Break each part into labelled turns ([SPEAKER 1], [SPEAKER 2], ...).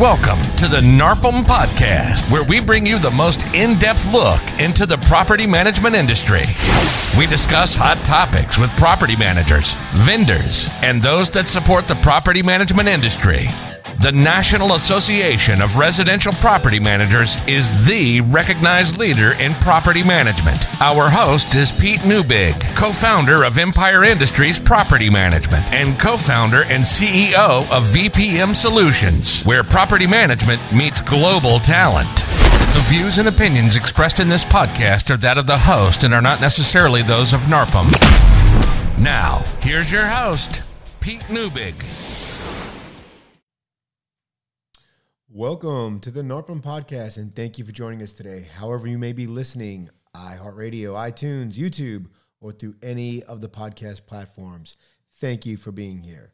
[SPEAKER 1] Welcome to the NARPM Podcast, where we bring you the most in depth look into the property management industry. We discuss hot topics with property managers, vendors, and those that support the property management industry. The National Association of Residential Property Managers is the recognized leader in property management. Our host is Pete Neubig, co founder of Empire Industries Property Management and co founder and CEO of VPM Solutions, where property management meets global talent. The views and opinions expressed in this podcast are that of the host and are not necessarily those of NARPM. Now, here's your host, Pete Neubig.
[SPEAKER 2] Welcome to the NARPM podcast, and thank you for joining us today. However, you may be listening, iHeartRadio, iTunes, YouTube, or through any of the podcast platforms. Thank you for being here.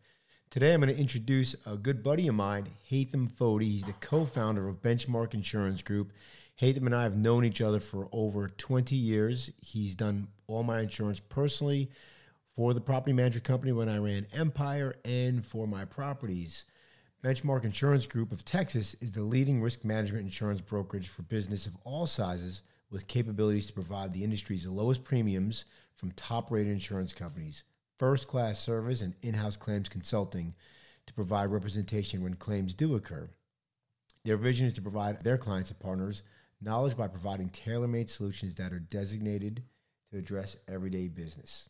[SPEAKER 2] Today, I'm going to introduce a good buddy of mine, Haitham Fody. He's the co founder of Benchmark Insurance Group. Haitham and I have known each other for over 20 years. He's done all my insurance personally for the property management company when I ran Empire and for my properties. Benchmark Insurance Group of Texas is the leading risk management insurance brokerage for business of all sizes with capabilities to provide the industry's lowest premiums from top rated insurance companies, first class service, and in house claims consulting to provide representation when claims do occur. Their vision is to provide their clients and partners knowledge by providing tailor made solutions that are designated to address everyday business.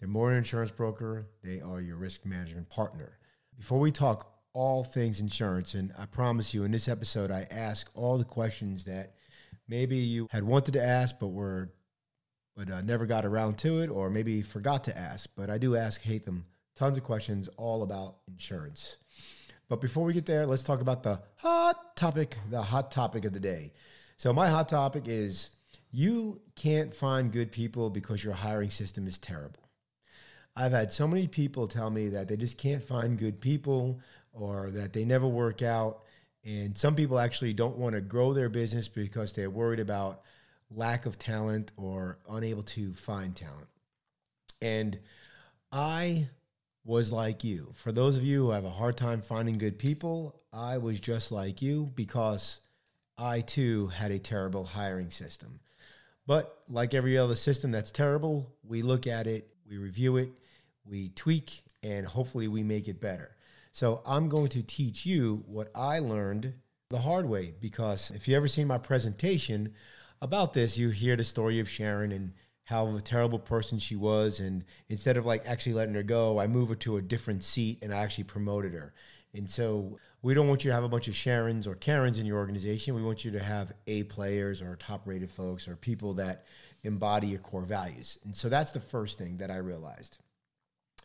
[SPEAKER 2] They're more an insurance broker, they are your risk management partner. Before we talk all things insurance. And I promise you, in this episode, I ask all the questions that maybe you had wanted to ask, but were but uh, never got around to it, or maybe forgot to ask. But I do ask Haitham tons of questions all about insurance. But before we get there, let's talk about the hot topic, the hot topic of the day. So my hot topic is you can't find good people because your hiring system is terrible. I've had so many people tell me that they just can't find good people or that they never work out. And some people actually don't want to grow their business because they're worried about lack of talent or unable to find talent. And I was like you. For those of you who have a hard time finding good people, I was just like you because I too had a terrible hiring system. But like every other system that's terrible, we look at it, we review it, we tweak, and hopefully we make it better. So I'm going to teach you what I learned the hard way because if you ever seen my presentation about this, you hear the story of Sharon and how a terrible person she was. And instead of like actually letting her go, I moved her to a different seat and I actually promoted her. And so we don't want you to have a bunch of Sharons or Karens in your organization. We want you to have A players or top rated folks or people that embody your core values. And so that's the first thing that I realized.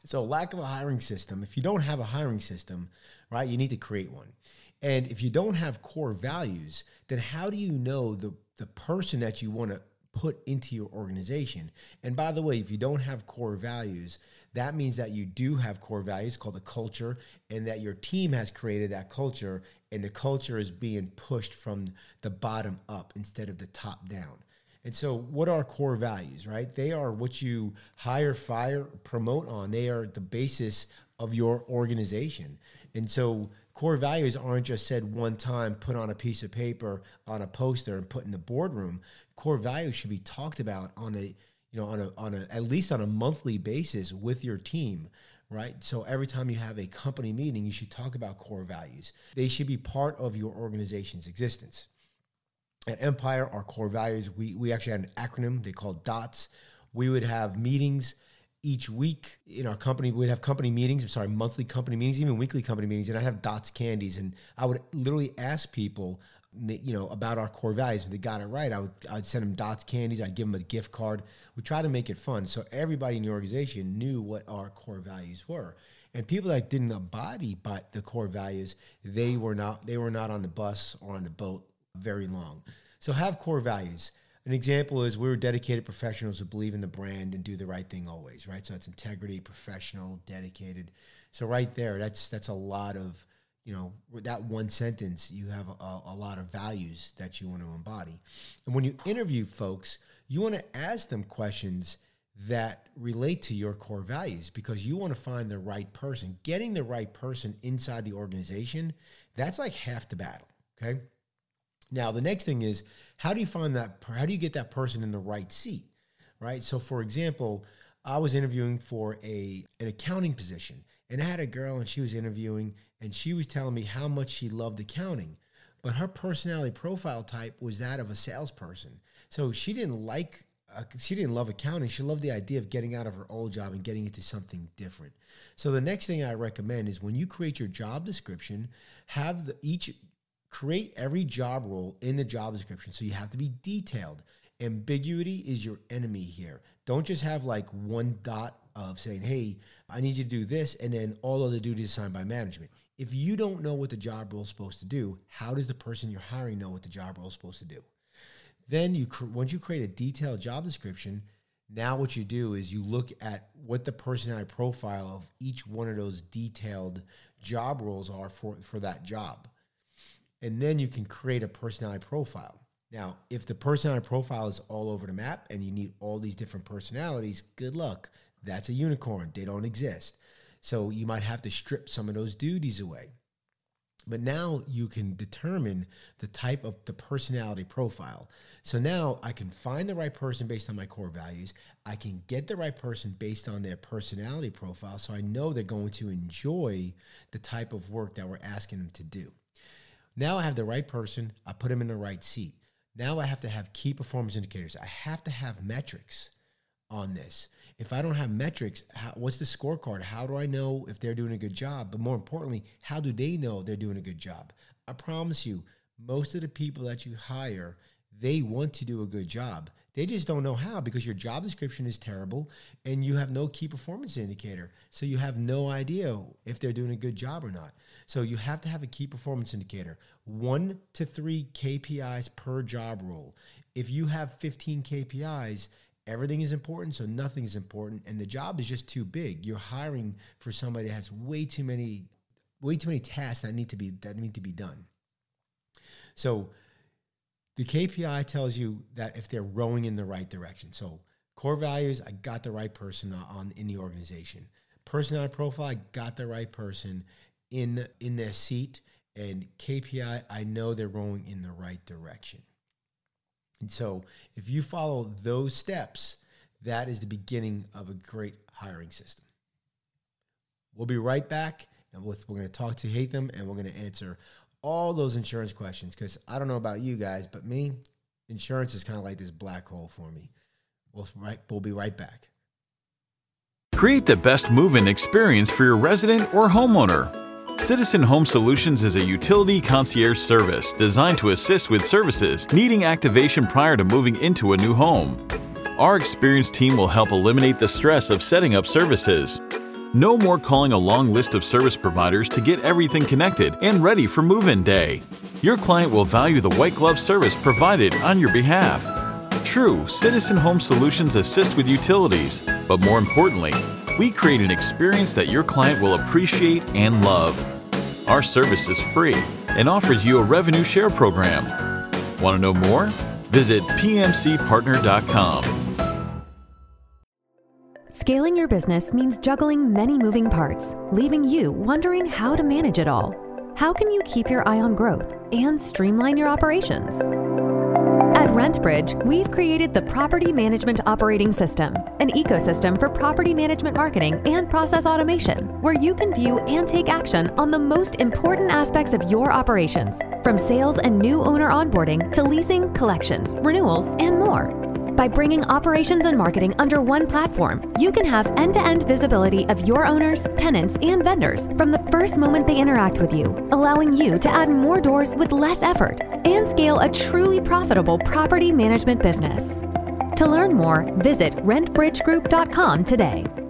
[SPEAKER 2] So, lack of a hiring system. If you don't have a hiring system, right, you need to create one. And if you don't have core values, then how do you know the the person that you want to put into your organization? And by the way, if you don't have core values, that means that you do have core values called a culture, and that your team has created that culture, and the culture is being pushed from the bottom up instead of the top down. And so, what are core values, right? They are what you hire, fire, promote on. They are the basis of your organization. And so, core values aren't just said one time, put on a piece of paper, on a poster, and put in the boardroom. Core values should be talked about on a, you know, on a, on a, at least on a monthly basis with your team right? So every time you have a company meeting, you should talk about core values. They should be part of your organization's existence at Empire, our core values, we, we actually had an acronym they called DOTS. We would have meetings each week in our company. We'd have company meetings, I'm sorry, monthly company meetings, even weekly company meetings. And I'd have DOTS candies. And I would literally ask people, you know, about our core values. If they got it right, I would I'd send them DOTS candies. I'd give them a gift card. We try to make it fun. So everybody in the organization knew what our core values were. And people that didn't abide by the core values, they were not they were not on the bus or on the boat very long. So have core values. An example is we're dedicated professionals who believe in the brand and do the right thing always, right? So it's integrity, professional, dedicated. So right there, that's that's a lot of you know that one sentence you have a, a lot of values that you want to embody and when you interview folks you want to ask them questions that relate to your core values because you want to find the right person. Getting the right person inside the organization, that's like half the battle. Okay. Now, the next thing is how do you find that? How do you get that person in the right seat? Right. So, for example, I was interviewing for a an accounting position, and I had a girl, and she was interviewing, and she was telling me how much she loved accounting, but her personality profile type was that of a salesperson. So she didn't like uh, she didn't love accounting. She loved the idea of getting out of her old job and getting into something different. So the next thing I recommend is when you create your job description, have the, each create every job role in the job description. So you have to be detailed. Ambiguity is your enemy here. Don't just have like one dot of saying, "Hey, I need you to do this," and then all other duties assigned by management. If you don't know what the job role is supposed to do, how does the person you're hiring know what the job role is supposed to do? Then you once you create a detailed job description, now what you do is you look at what the personality profile of each one of those detailed job roles are for, for that job. And then you can create a personality profile. Now, if the personality profile is all over the map and you need all these different personalities, good luck. That's a unicorn. They don't exist. So you might have to strip some of those duties away. But now you can determine the type of the personality profile. So now I can find the right person based on my core values. I can get the right person based on their personality profile. So I know they're going to enjoy the type of work that we're asking them to do. Now I have the right person. I put them in the right seat. Now I have to have key performance indicators. I have to have metrics on this. If I don't have metrics, how, what's the scorecard? How do I know if they're doing a good job? But more importantly, how do they know they're doing a good job? I promise you, most of the people that you hire, they want to do a good job. They just don't know how because your job description is terrible and you have no key performance indicator. So you have no idea if they're doing a good job or not. So you have to have a key performance indicator, one to three KPIs per job role. If you have 15 KPIs, everything is important, so nothing is important, and the job is just too big. You're hiring for somebody that has way too many, way too many tasks that need to be that need to be done. So the KPI tells you that if they're rowing in the right direction. So core values, I got the right person on in the organization. Personality profile, I got the right person in in their seat. And KPI, I know they're rowing in the right direction. And so if you follow those steps, that is the beginning of a great hiring system. We'll be right back and we're going to talk to Haitham and we're going to answer all those insurance questions because I don't know about you guys, but me, insurance is kind of like this black hole for me. We'll, right, we'll be right back.
[SPEAKER 3] Create the best move in experience for your resident or homeowner. Citizen Home Solutions is a utility concierge service designed to assist with services needing activation prior to moving into a new home. Our experienced team will help eliminate the stress of setting up services. No more calling a long list of service providers to get everything connected and ready for move in day. Your client will value the white glove service provided on your behalf. True, Citizen Home Solutions assist with utilities, but more importantly, we create an experience that your client will appreciate and love. Our service is free and offers you a revenue share program. Want to know more? Visit pmcpartner.com.
[SPEAKER 4] Scaling your business means juggling many moving parts, leaving you wondering how to manage it all. How can you keep your eye on growth and streamline your operations? At RentBridge, we've created the Property Management Operating System, an ecosystem for property management marketing and process automation, where you can view and take action on the most important aspects of your operations, from sales and new owner onboarding to leasing, collections, renewals, and more. By bringing operations and marketing under one platform, you can have end to end visibility of your owners, tenants, and vendors from the first moment they interact with you, allowing you to add more doors with less effort and scale a truly profitable property management business. To learn more, visit rentbridgegroup.com today.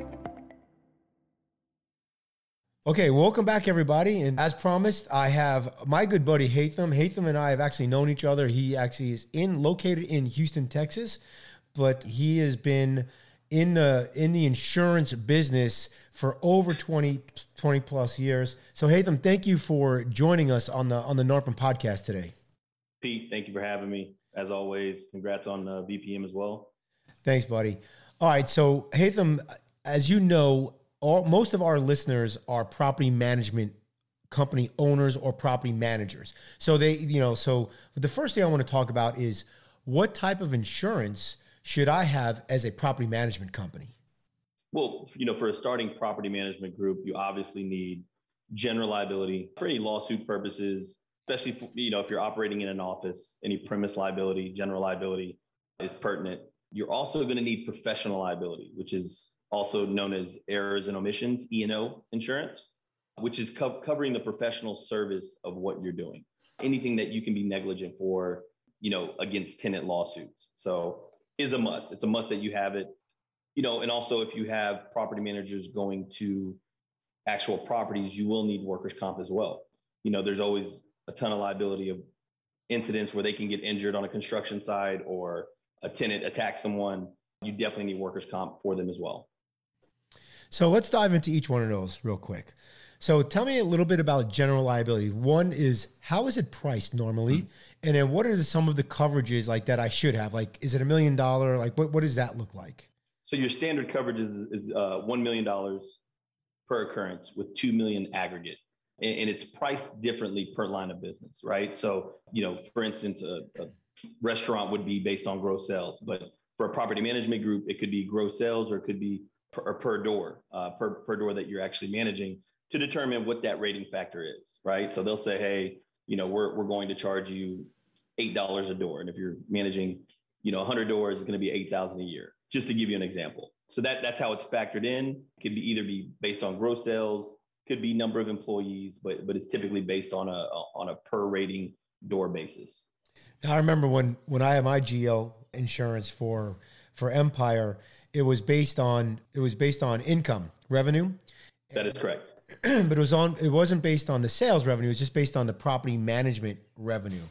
[SPEAKER 2] Okay, welcome back, everybody. And as promised, I have my good buddy Haitham. Haitham and I have actually known each other. He actually is in located in Houston, Texas, but he has been in the in the insurance business for over 20, 20 plus years. So Haitham, thank you for joining us on the on the NARPM podcast today.
[SPEAKER 5] Pete, thank you for having me. As always, congrats on uh, VPM as well.
[SPEAKER 2] Thanks, buddy. All right. So, Haitham, as you know, all, most of our listeners are property management company owners or property managers. So they, you know, so the first thing I want to talk about is what type of insurance should I have as a property management company?
[SPEAKER 5] Well, you know, for a starting property management group, you obviously need general liability for any lawsuit purposes, especially you know if you're operating in an office, any premise liability, general liability is pertinent. You're also going to need professional liability, which is also known as errors and omissions (E&O) insurance, which is co- covering the professional service of what you're doing. Anything that you can be negligent for, you know, against tenant lawsuits. So is a must. It's a must that you have it. You know, and also if you have property managers going to actual properties, you will need workers' comp as well. You know, there's always a ton of liability of incidents where they can get injured on a construction side or a tenant attacks someone. You definitely need workers' comp for them as well.
[SPEAKER 2] So let's dive into each one of those real quick. So tell me a little bit about general liability. One is how is it priced normally? And then what are some of the coverages like that I should have? Like, is it a million dollar? Like, what, what does that look like?
[SPEAKER 5] So your standard coverage is, is uh, $1 million per occurrence with 2 million aggregate. And, and, it's priced differently per line of business, right? So, you know, for instance, a, a restaurant would be based on gross sales, but for a property management group, it could be gross sales or it could be per, per door, uh, per, per door that you're actually managing to determine what that rating factor is, right? So they'll say, hey, you know, we're, we're going to charge you $8 a door. And if you're managing, you know, 100 doors, it's going to be 8,000 a year, just to give you an example. So that that's how it's factored in. It could be either be based on gross sales, could be number of employees, but but it's typically based on a on a per rating door basis.
[SPEAKER 2] Now I remember when when I had my GL insurance for for Empire, it was based on it was based on income revenue.
[SPEAKER 5] That is correct.
[SPEAKER 2] but it was on it wasn't based on the sales revenue, it was just based on the property management revenue.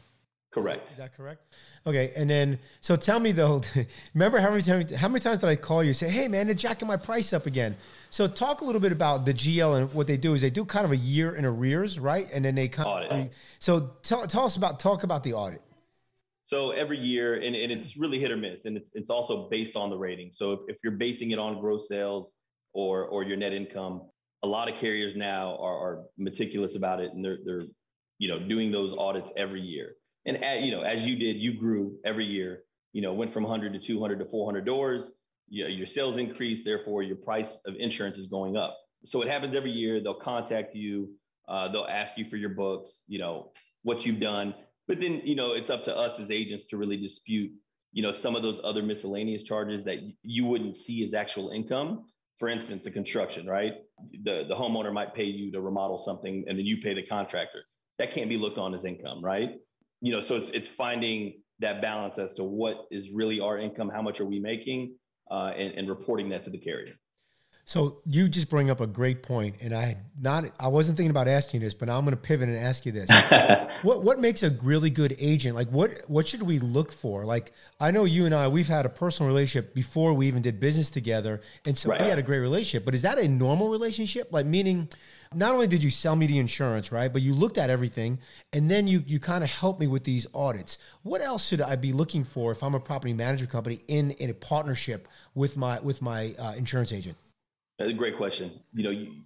[SPEAKER 5] Correct.
[SPEAKER 2] Is that correct? Okay, and then so tell me though. Remember how many times how many times did I call you say, "Hey man, they're jacking my price up again"? So talk a little bit about the GL and what they do is they do kind of a year in arrears, right? And then they come. Audit. So tell, tell us about talk about the audit.
[SPEAKER 5] So every year, and, and it's really hit or miss, and it's it's also based on the rating. So if, if you're basing it on gross sales or or your net income, a lot of carriers now are, are meticulous about it, and they're they're you know doing those audits every year and at, you know, as you did, you grew every year. You know, went from 100 to 200 to 400 doors. You know, your sales increase, therefore your price of insurance is going up. So it happens every year. They'll contact you. Uh, they'll ask you for your books. You know what you've done, but then you know it's up to us as agents to really dispute. You know some of those other miscellaneous charges that you wouldn't see as actual income. For instance, the construction, right? The the homeowner might pay you to remodel something, and then you pay the contractor. That can't be looked on as income, right? you know, so it's it's finding that balance as to what is really our income, how much are we making, uh, and, and reporting that to the carrier.
[SPEAKER 2] So you just bring up a great point, and I not I wasn't thinking about asking this, but now I'm going to pivot and ask you this: what what makes a really good agent? Like what what should we look for? Like I know you and I we've had a personal relationship before we even did business together, and so right. we had a great relationship. But is that a normal relationship? Like meaning not only did you sell me the insurance, right, but you looked at everything and then you you kind of helped me with these audits. What else should I be looking for if I'm a property management company in in a partnership with my with my uh, insurance agent?
[SPEAKER 5] That's a great question. You know, you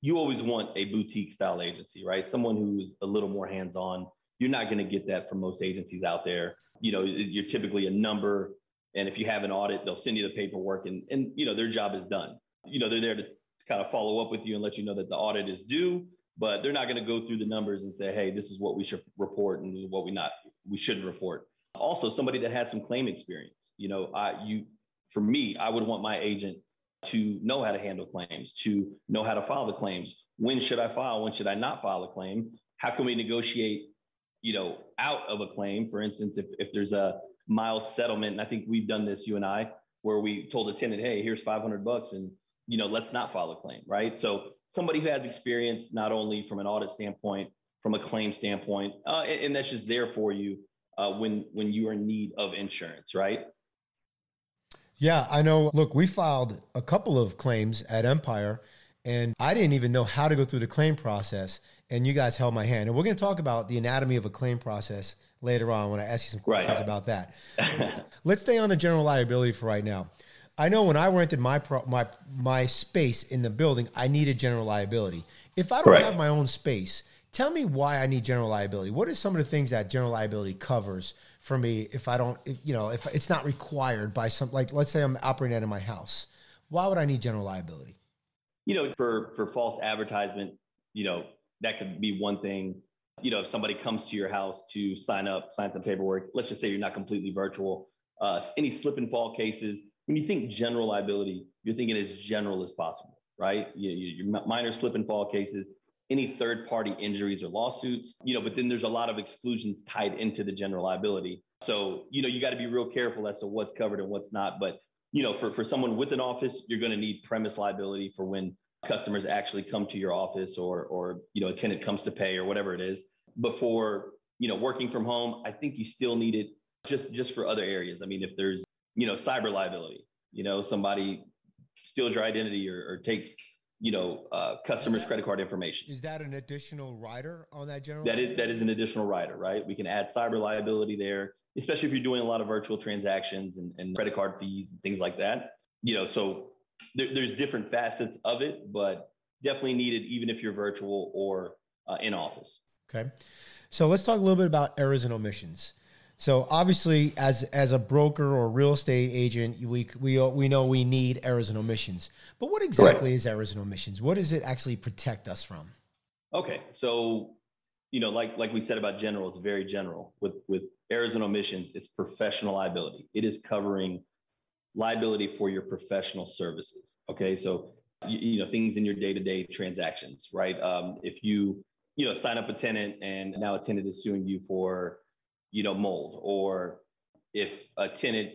[SPEAKER 5] you always want a boutique style agency, right? Someone who's a little more hands on. You're not going to get that from most agencies out there. You know, you're typically a number, and if you have an audit, they'll send you the paperwork, and and you know their job is done. You know, they're there to kind of follow up with you and let you know that the audit is due, but they're not going to go through the numbers and say, hey, this is what we should report and what we not we shouldn't report. Also, somebody that has some claim experience. You know, I you for me, I would want my agent to know how to handle claims, to know how to file the claims. When should I file? When should I not file a claim? How can we negotiate, you know, out of a claim? For instance, if, if there's a mild settlement, and I think we've done this, you and I, where we told a tenant, hey, here's 500 bucks and you know, let's not file a claim, right? So somebody who has experience, not only from an audit standpoint, from a claim standpoint, uh, and, and, that's just there for you uh, when when you are in need of insurance, right?
[SPEAKER 2] Yeah, I know. Look, we filed a couple of claims at Empire, and I didn't even know how to go through the claim process. and you guys held my hand. And we're going to talk about the anatomy of a claim process later on when I ask you some questions
[SPEAKER 5] Right.
[SPEAKER 2] about that. Let's stay on the general liability for right now. I know when I rented my pro- my my space in the building, I needed general liability. If I don't
[SPEAKER 5] Correct.
[SPEAKER 2] have my own space, tell me why I need general liability. What are some of the things that general liability covers for me if I don't, if, you know, if it's not required by some, like let's say I'm operating out of my house, why would I need general liability?
[SPEAKER 5] you know, for for false advertisement, you know, that could be one thing. You know, if somebody comes to your house to sign up, sign some paperwork, let's just say you're not completely virtual. Uh, any slip and fall cases, when you think general liability, you're thinking as general as possible, right? You, you, your minor slip and fall cases, any third party injuries or lawsuits, you know, but then there's a lot of exclusions tied into the general liability. So, you know, you got to be real careful as to what's covered and what's not. But you know, for, for someone with an office, you're going to need premise liability for when customers actually come to your office or, or, you know, a tenant comes to pay or whatever it is. Before, you know, working from home, I think you still need it just, just for other areas. I mean, if there's, you know, cyber liability, you know, somebody steals your identity or, or takes, you know, uh, customers' credit card information.
[SPEAKER 2] Is that an additional rider on that general?
[SPEAKER 5] That is that is an additional rider, right? We can add cyber liability there, especially if you're doing a lot of virtual transactions and, and credit card fees and things like that. You know, so there, there's different facets of it, but definitely needed even if you're virtual or uh, in office.
[SPEAKER 2] Okay. So let's talk a little bit about errors and omissions. So obviously, as as a broker or real estate agent, we we we know we need errors and omissions. But what exactly is errors and omissions? What does it actually protect us from?
[SPEAKER 5] Okay, so you know, like like we said about general, it's very general. With with errors and omissions, it's professional liability. It is covering liability for your professional services. Okay, so you, you know things in your day to day transactions, right? Um, if you you know sign up a tenant and now a tenant is suing you for you know mold, or if a tenant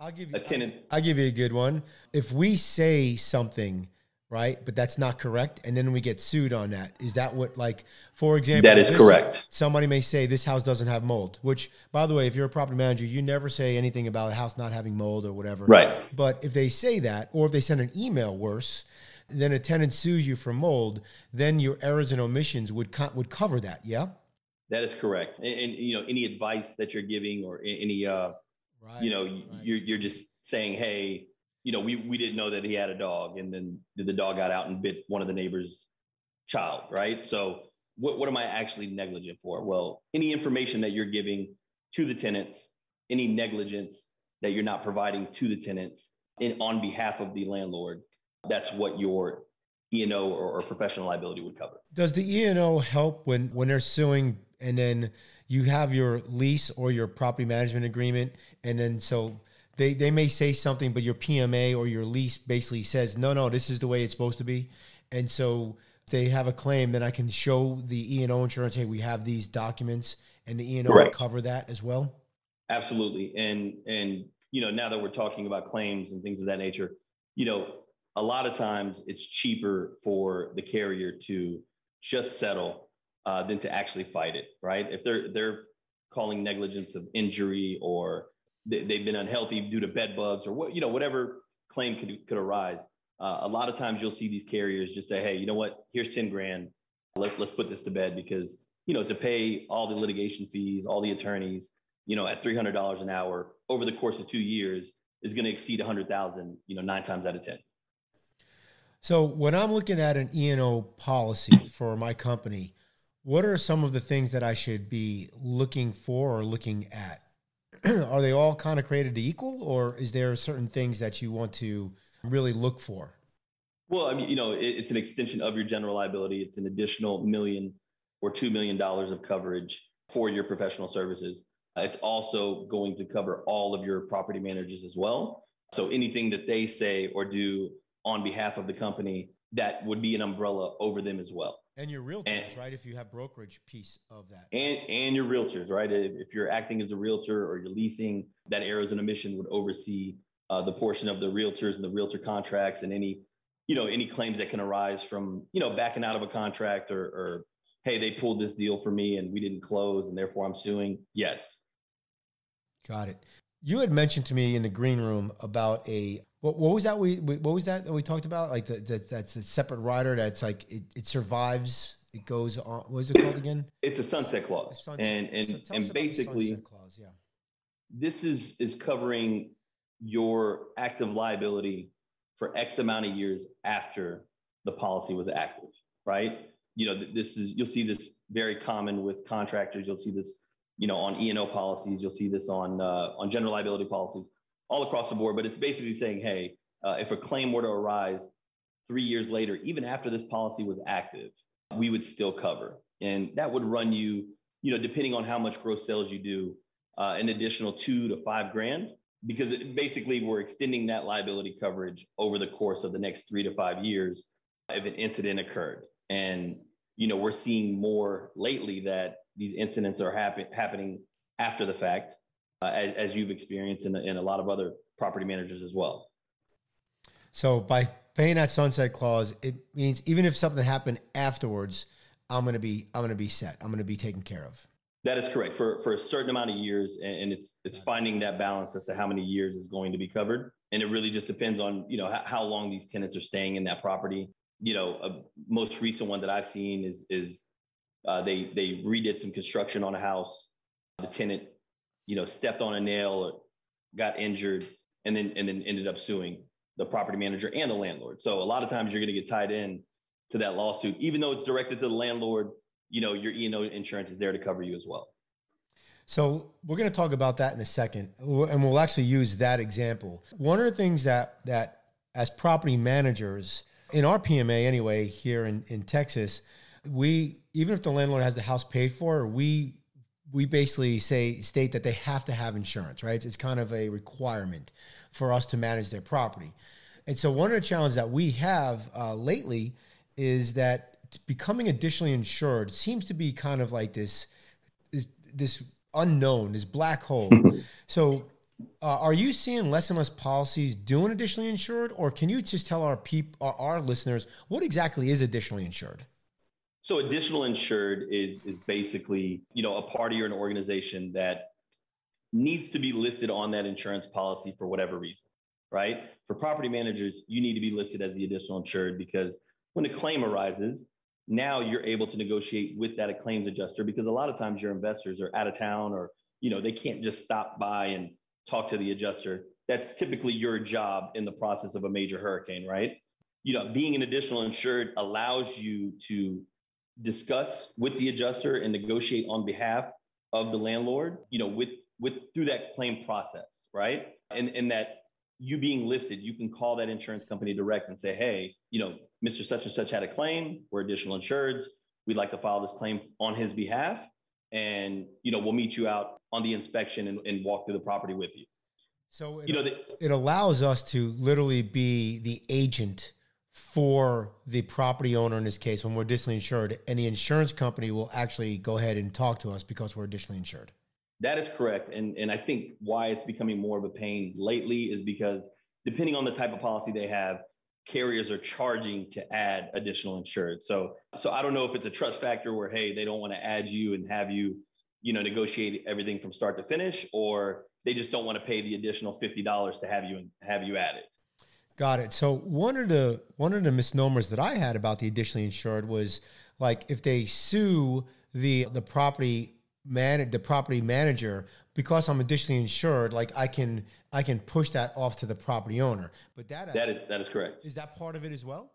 [SPEAKER 2] I'll give you
[SPEAKER 5] a tenant
[SPEAKER 2] I'll give you a good one. If we say something, right, but that's not correct, and then we get sued on that, is that what like for example
[SPEAKER 5] That is
[SPEAKER 2] this-
[SPEAKER 5] correct.
[SPEAKER 2] Somebody may say this house doesn't have mold, which by the way, if you're a property manager, you never say anything about a house not having mold or whatever.
[SPEAKER 5] Right.
[SPEAKER 2] But if they say that, or if they send an email worse, then a tenant sues you for mold, then your errors and omissions would co- would cover that. Yeah.
[SPEAKER 5] That is correct, and, and you know any advice that you're giving or any uh,
[SPEAKER 2] Right.
[SPEAKER 5] you know, you're you're just saying, hey, you know, we we didn't know that he had a dog, and then the dog got out and bit one of the neighbor's child, right? So what what am I actually negligent for? Well, any information that you're giving to the tenants, any negligence that you're not providing to the tenants in on behalf of the landlord, that's what your E and O or, or professional liability would cover.
[SPEAKER 2] Does the E and O help when when they're suing and then you have your lease or your property management agreement and then so they they may say something but your PMA or your lease basically says no no this is the way it's supposed to be and so if they have a claim then I can show the E and O insurance hey we have these documents and the E and O will cover that as well.
[SPEAKER 5] Absolutely. And and you know, now that we're talking about claims and things of that nature, you know, a lot of times it's cheaper for the carrier to just settle uh, than to actually fight it, right? If they're they're calling negligence of injury or they, they've been unhealthy due to bed bugs or what you know whatever claim could could arise. Uh, a lot of times you'll see these carriers just say, "Hey, you know what? Here's ten grand. Let, let's put this to bed because you know to pay all the litigation fees, all the attorneys, you know, at three hundred dollars an hour over the course of two years is going to exceed a hundred thousand. You know, nine times out of ten.
[SPEAKER 2] So when I'm looking at an E&O policy for my company, what are some of the things that I should be looking for or looking at? are they all kind of created equal or is there certain things that you want to really look for?
[SPEAKER 5] Well, I mean, you know, it, it's an extension of your general liability. It's an additional million or two million dollars of coverage for your professional services. Uh, It's also going to cover all of your property managers as well. So anything that they say or do on behalf of the company, that would be an umbrella over them as well.
[SPEAKER 2] And your realtors,
[SPEAKER 5] And-
[SPEAKER 2] right? If you have brokerage piece of that.
[SPEAKER 5] And and your realtors, right? If, if you're acting as a realtor or you're leasing, that errors and omission would oversee uh, the portion of the realtors and the realtor contracts and any, you know, any claims that can arise from, you know, backing out of a contract or, or hey, they pulled this deal for me and we didn't close and therefore I'm suing. Yes.
[SPEAKER 2] Got it. You had mentioned to me in the green room about a what, what was that we we- what was that that we talked about like the, the, that's a separate rider that's like it, it survives it goes on. What is it called again?
[SPEAKER 5] It's a sunset clause,
[SPEAKER 2] sunset-
[SPEAKER 5] and and
[SPEAKER 2] so
[SPEAKER 5] and basically,
[SPEAKER 2] clause, yeah.
[SPEAKER 5] this is is covering your active liability for X amount of years after the policy was active, right? You know, this is you'll see this very common with contractors. You'll see this, you know, on E and O policies. You'll see this on uh, on general liability policies all across the board. But it's basically saying, hey, uh, if a claim were to arise three years later, even after this policy was active, we would still cover, and that would run you, you know, depending on how much gross sales you do, uh, an additional two to five grand because it, basically we're extending that liability coverage over the course of the next three to five years if an incident occurred. And, you know, we're seeing more lately that these incidents are happen- happening after the fact, uh, as, as you've experienced and, and a lot of other property managers as well.
[SPEAKER 2] So by paying that sunset clause, it means even if something happened afterwards, I'm gonna be I'm gonna be set. I'm gonna be taken care of.
[SPEAKER 5] That is correct for, for a certain amount of years. And, and it's, it's finding that balance as to how many years is going to be covered. And it really just depends on, you know, how, how long these tenants are staying in that property. You know, a most recent one that I've seen is, is uh, they, they redid some construction on a house. The tenant, you know, stepped on a nail, got injured, and then, and then ended up suing the property manager and the landlord. So a lot of times you're going to get tied in to that lawsuit, even though it's directed to the landlord, you know, your E&O insurance is there to cover you as well.
[SPEAKER 2] So we're going to talk about that in a second, and we'll actually use that example. One of the things that that as property managers in our PMA anyway here in in Texas, we even if the landlord has the house paid for, we we basically say state that they have to have insurance, right? It's kind of a requirement for us to manage their property. And so one of the challenges that we have uh, lately is that becoming additionally insured seems to be kind of like this this, this unknown, this black hole. so uh, are you seeing less and less policies doing additionally insured, or can you just tell our peop- our, our listeners what exactly is additionally insured?
[SPEAKER 5] So additional insured is is basically, you know, a party or an organization that needs to be listed on that insurance policy for whatever reason, right? For property managers, you need to be listed as the additional insured because when a claim arises, now you're able to negotiate with that claims adjuster because a lot of times your investors are out of town or, you know, they can't just stop by and talk to the adjuster. That's typically your job in the process of a major hurricane, right? You know, being an additional insured allows you to discuss with the adjuster and negotiate on behalf of the landlord, you know, with with through that claim process, right? And and that you being listed, you can call that insurance company direct and say, hey, you know, Mr. Such and Such had a claim. We're additional insureds. We'd like to file this claim on his behalf. And, you know, we'll meet you out on the inspection and, and walk through the property with you.
[SPEAKER 2] So it,
[SPEAKER 5] You know, the,
[SPEAKER 2] it allows us to literally be the agent for the property owner in this case when we're additionally insured, and the insurance company will actually go ahead and talk to us because we're additionally insured.
[SPEAKER 5] That is correct. And, and I think why it's becoming more of a pain lately is because depending on the type of policy they have, carriers are charging to add additional insured. So, so I don't know if it's a trust factor where, hey, they don't want to add you and have you, you know, negotiate everything from start to finish, or they just don't want to pay the additional $50 to have you have you added.
[SPEAKER 2] Got it. So one of the one of the misnomers that I had about the additionally insured was like if they sue the the property man the property manager because I'm additionally insured, like I can I can push that off to the property owner. But that
[SPEAKER 5] That is that is correct.
[SPEAKER 2] is that part of it as well?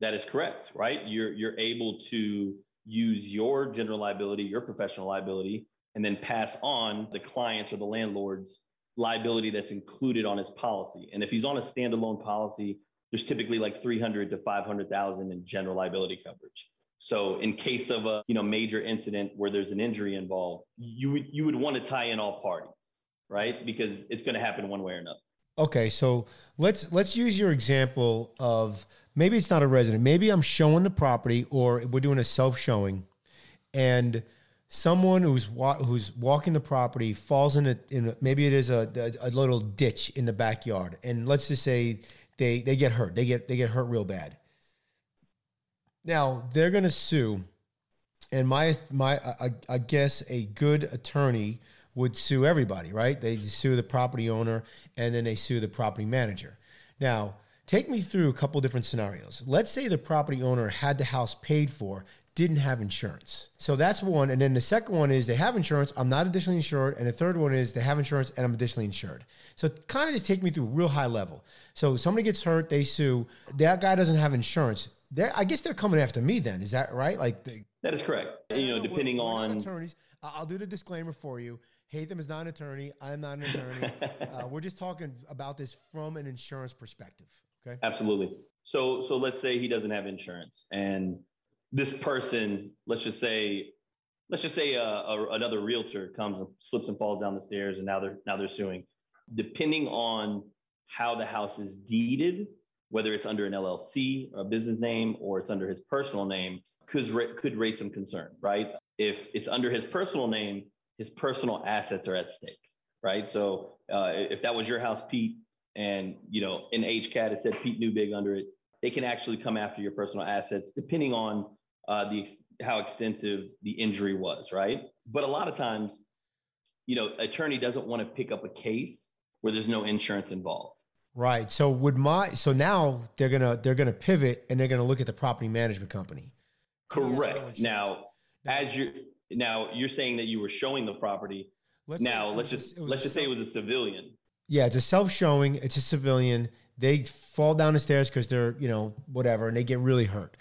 [SPEAKER 5] That is correct, right? You're you're able to use your general liability, your professional liability, and then pass on the client's or the landlord's liability that's included on his policy. And if he's on a standalone policy, there's typically like 300 to 500,000 in general liability coverage. So in case of a, you know, major incident where there's an injury involved, you would you would want to tie in all parties, right? Because it's going to happen one way or another.
[SPEAKER 2] Okay, so let's let's use your example of maybe it's not a resident. Maybe I'm showing the property, or we're doing a self showing, and someone who's wa- who's walking the property falls in a, in a maybe it is a, a, a little ditch in the backyard, and let's just say they they get hurt. They get they get hurt real bad. Now they're to sue, and my my I, I guess a good attorney would sue everybody, right? They sue the property owner and then they sue the property manager. Now, take me through a couple different scenarios. Let's say the property owner had the house paid for. Didn't have insurance. So that's one. And then the second one is they have insurance, I'm not additionally insured. And the third one is they have insurance and I'm additionally insured. So kind of just take me through real high level. So somebody gets hurt, they sue. That guy doesn't have insurance. They're, I guess they're coming after me then. Is that right? Like they,
[SPEAKER 5] that is correct. You know, depending on
[SPEAKER 2] attorneys. I'll do the disclaimer for you. Haitham is not an attorney. I'm not an attorney. uh, we're just talking about this from an insurance perspective. Okay.
[SPEAKER 5] Absolutely. So, so let's say he doesn't have insurance, and this person, let's just say, let's just say uh, a, another realtor comes and slips and falls down the stairs, and now they're now they're suing. Depending on how the house is deeded, whether it's under an LLC, or a business name, or it's under his personal name, could could raise some concern, right? If it's under his personal name, his personal assets are at stake, right? So uh, if that was your house, Pete, and you know in HCAD it said Pete Neubig under it, they can actually come after your personal assets depending on uh, the how extensive the injury was, right? But a lot of times, you know, attorney doesn't want to pick up a case where there's no insurance involved.
[SPEAKER 2] Right. So would my so now they're gonna they're gonna pivot and they're gonna look at the property management company.
[SPEAKER 5] Correct. Now, as you now you're saying that you were showing the property. Let's now let's just let's just say it was a civilian.
[SPEAKER 2] Yeah, it's a self showing. It's a civilian. They fall down the stairs because they're you know whatever, and they get really hurt.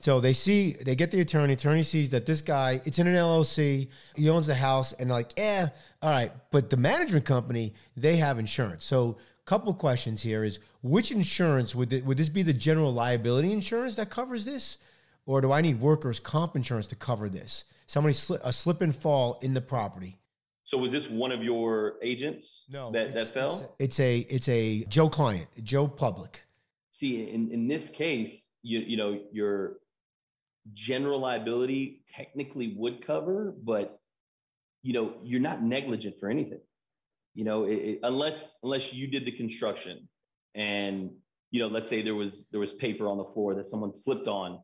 [SPEAKER 2] So they see, they get the attorney. Attorney sees that this guy, it's in an LLC. He owns the house, and like, yeah, all right. But the management company, they have insurance. So, couple questions here is which insurance would would this be? The general liability insurance that covers this, or do I need workers' comp insurance to cover this? Somebody slip a slip and fall in the property.
[SPEAKER 5] So was this one of your agents?
[SPEAKER 2] No,
[SPEAKER 5] that that fell.
[SPEAKER 2] It's a it's a Joe client, Joe Public.
[SPEAKER 5] See, in in this case, you you know your general liability technically would cover, but you know you're not negligent for anything. You know, it, it, unless unless you did the construction, and you know, let's say there was there was paper on the floor that someone slipped on,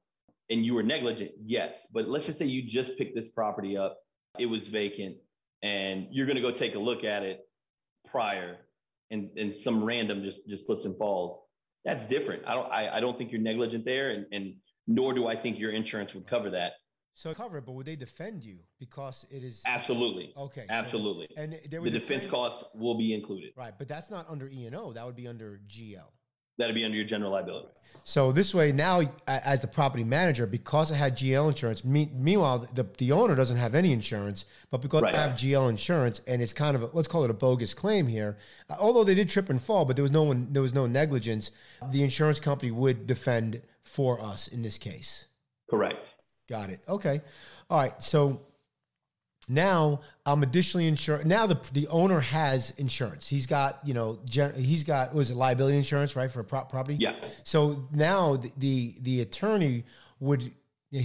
[SPEAKER 5] and you were negligent. Yes, but let's just say you just picked this property up, it was vacant and you're going to go take a look at it prior and, and some random just, just slips and falls, that's different. I don't, I, I don't think you're negligent there. And, and nor do I think your insurance would cover that.
[SPEAKER 2] So cover it, but would they defend you because it is
[SPEAKER 5] absolutely
[SPEAKER 2] okay?
[SPEAKER 5] Absolutely,
[SPEAKER 2] so, and
[SPEAKER 5] the defense costs will be included.
[SPEAKER 2] Right, but that's not under E and O. That would be under GL.
[SPEAKER 5] That'd be under your general liability.
[SPEAKER 2] So this way, now as the property manager, because I had GL insurance, me, meanwhile the, the owner doesn't have any insurance, but because right. I have GL insurance, and it's kind of a, let's call it a bogus claim here. Uh, although they did trip and fall, but there was no one, there was no negligence. The insurance company would defend for us in this case.
[SPEAKER 5] Correct.
[SPEAKER 2] Got it. Okay. All right. So now I'm additionally insured. Now the the owner has insurance. He's got you know gen, he's got was it liability insurance right for a pro- property.
[SPEAKER 5] Yeah.
[SPEAKER 2] So now the, the the attorney would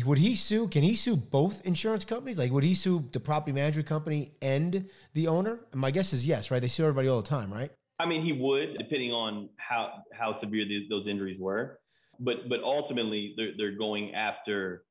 [SPEAKER 2] would he sue? Can he sue both insurance companies? Like would he sue the property management company and the owner? And my guess is yes, right? They sue everybody all the time, right?
[SPEAKER 5] I mean, he would depending on how how severe the, those injuries were. But but ultimately they're they're going after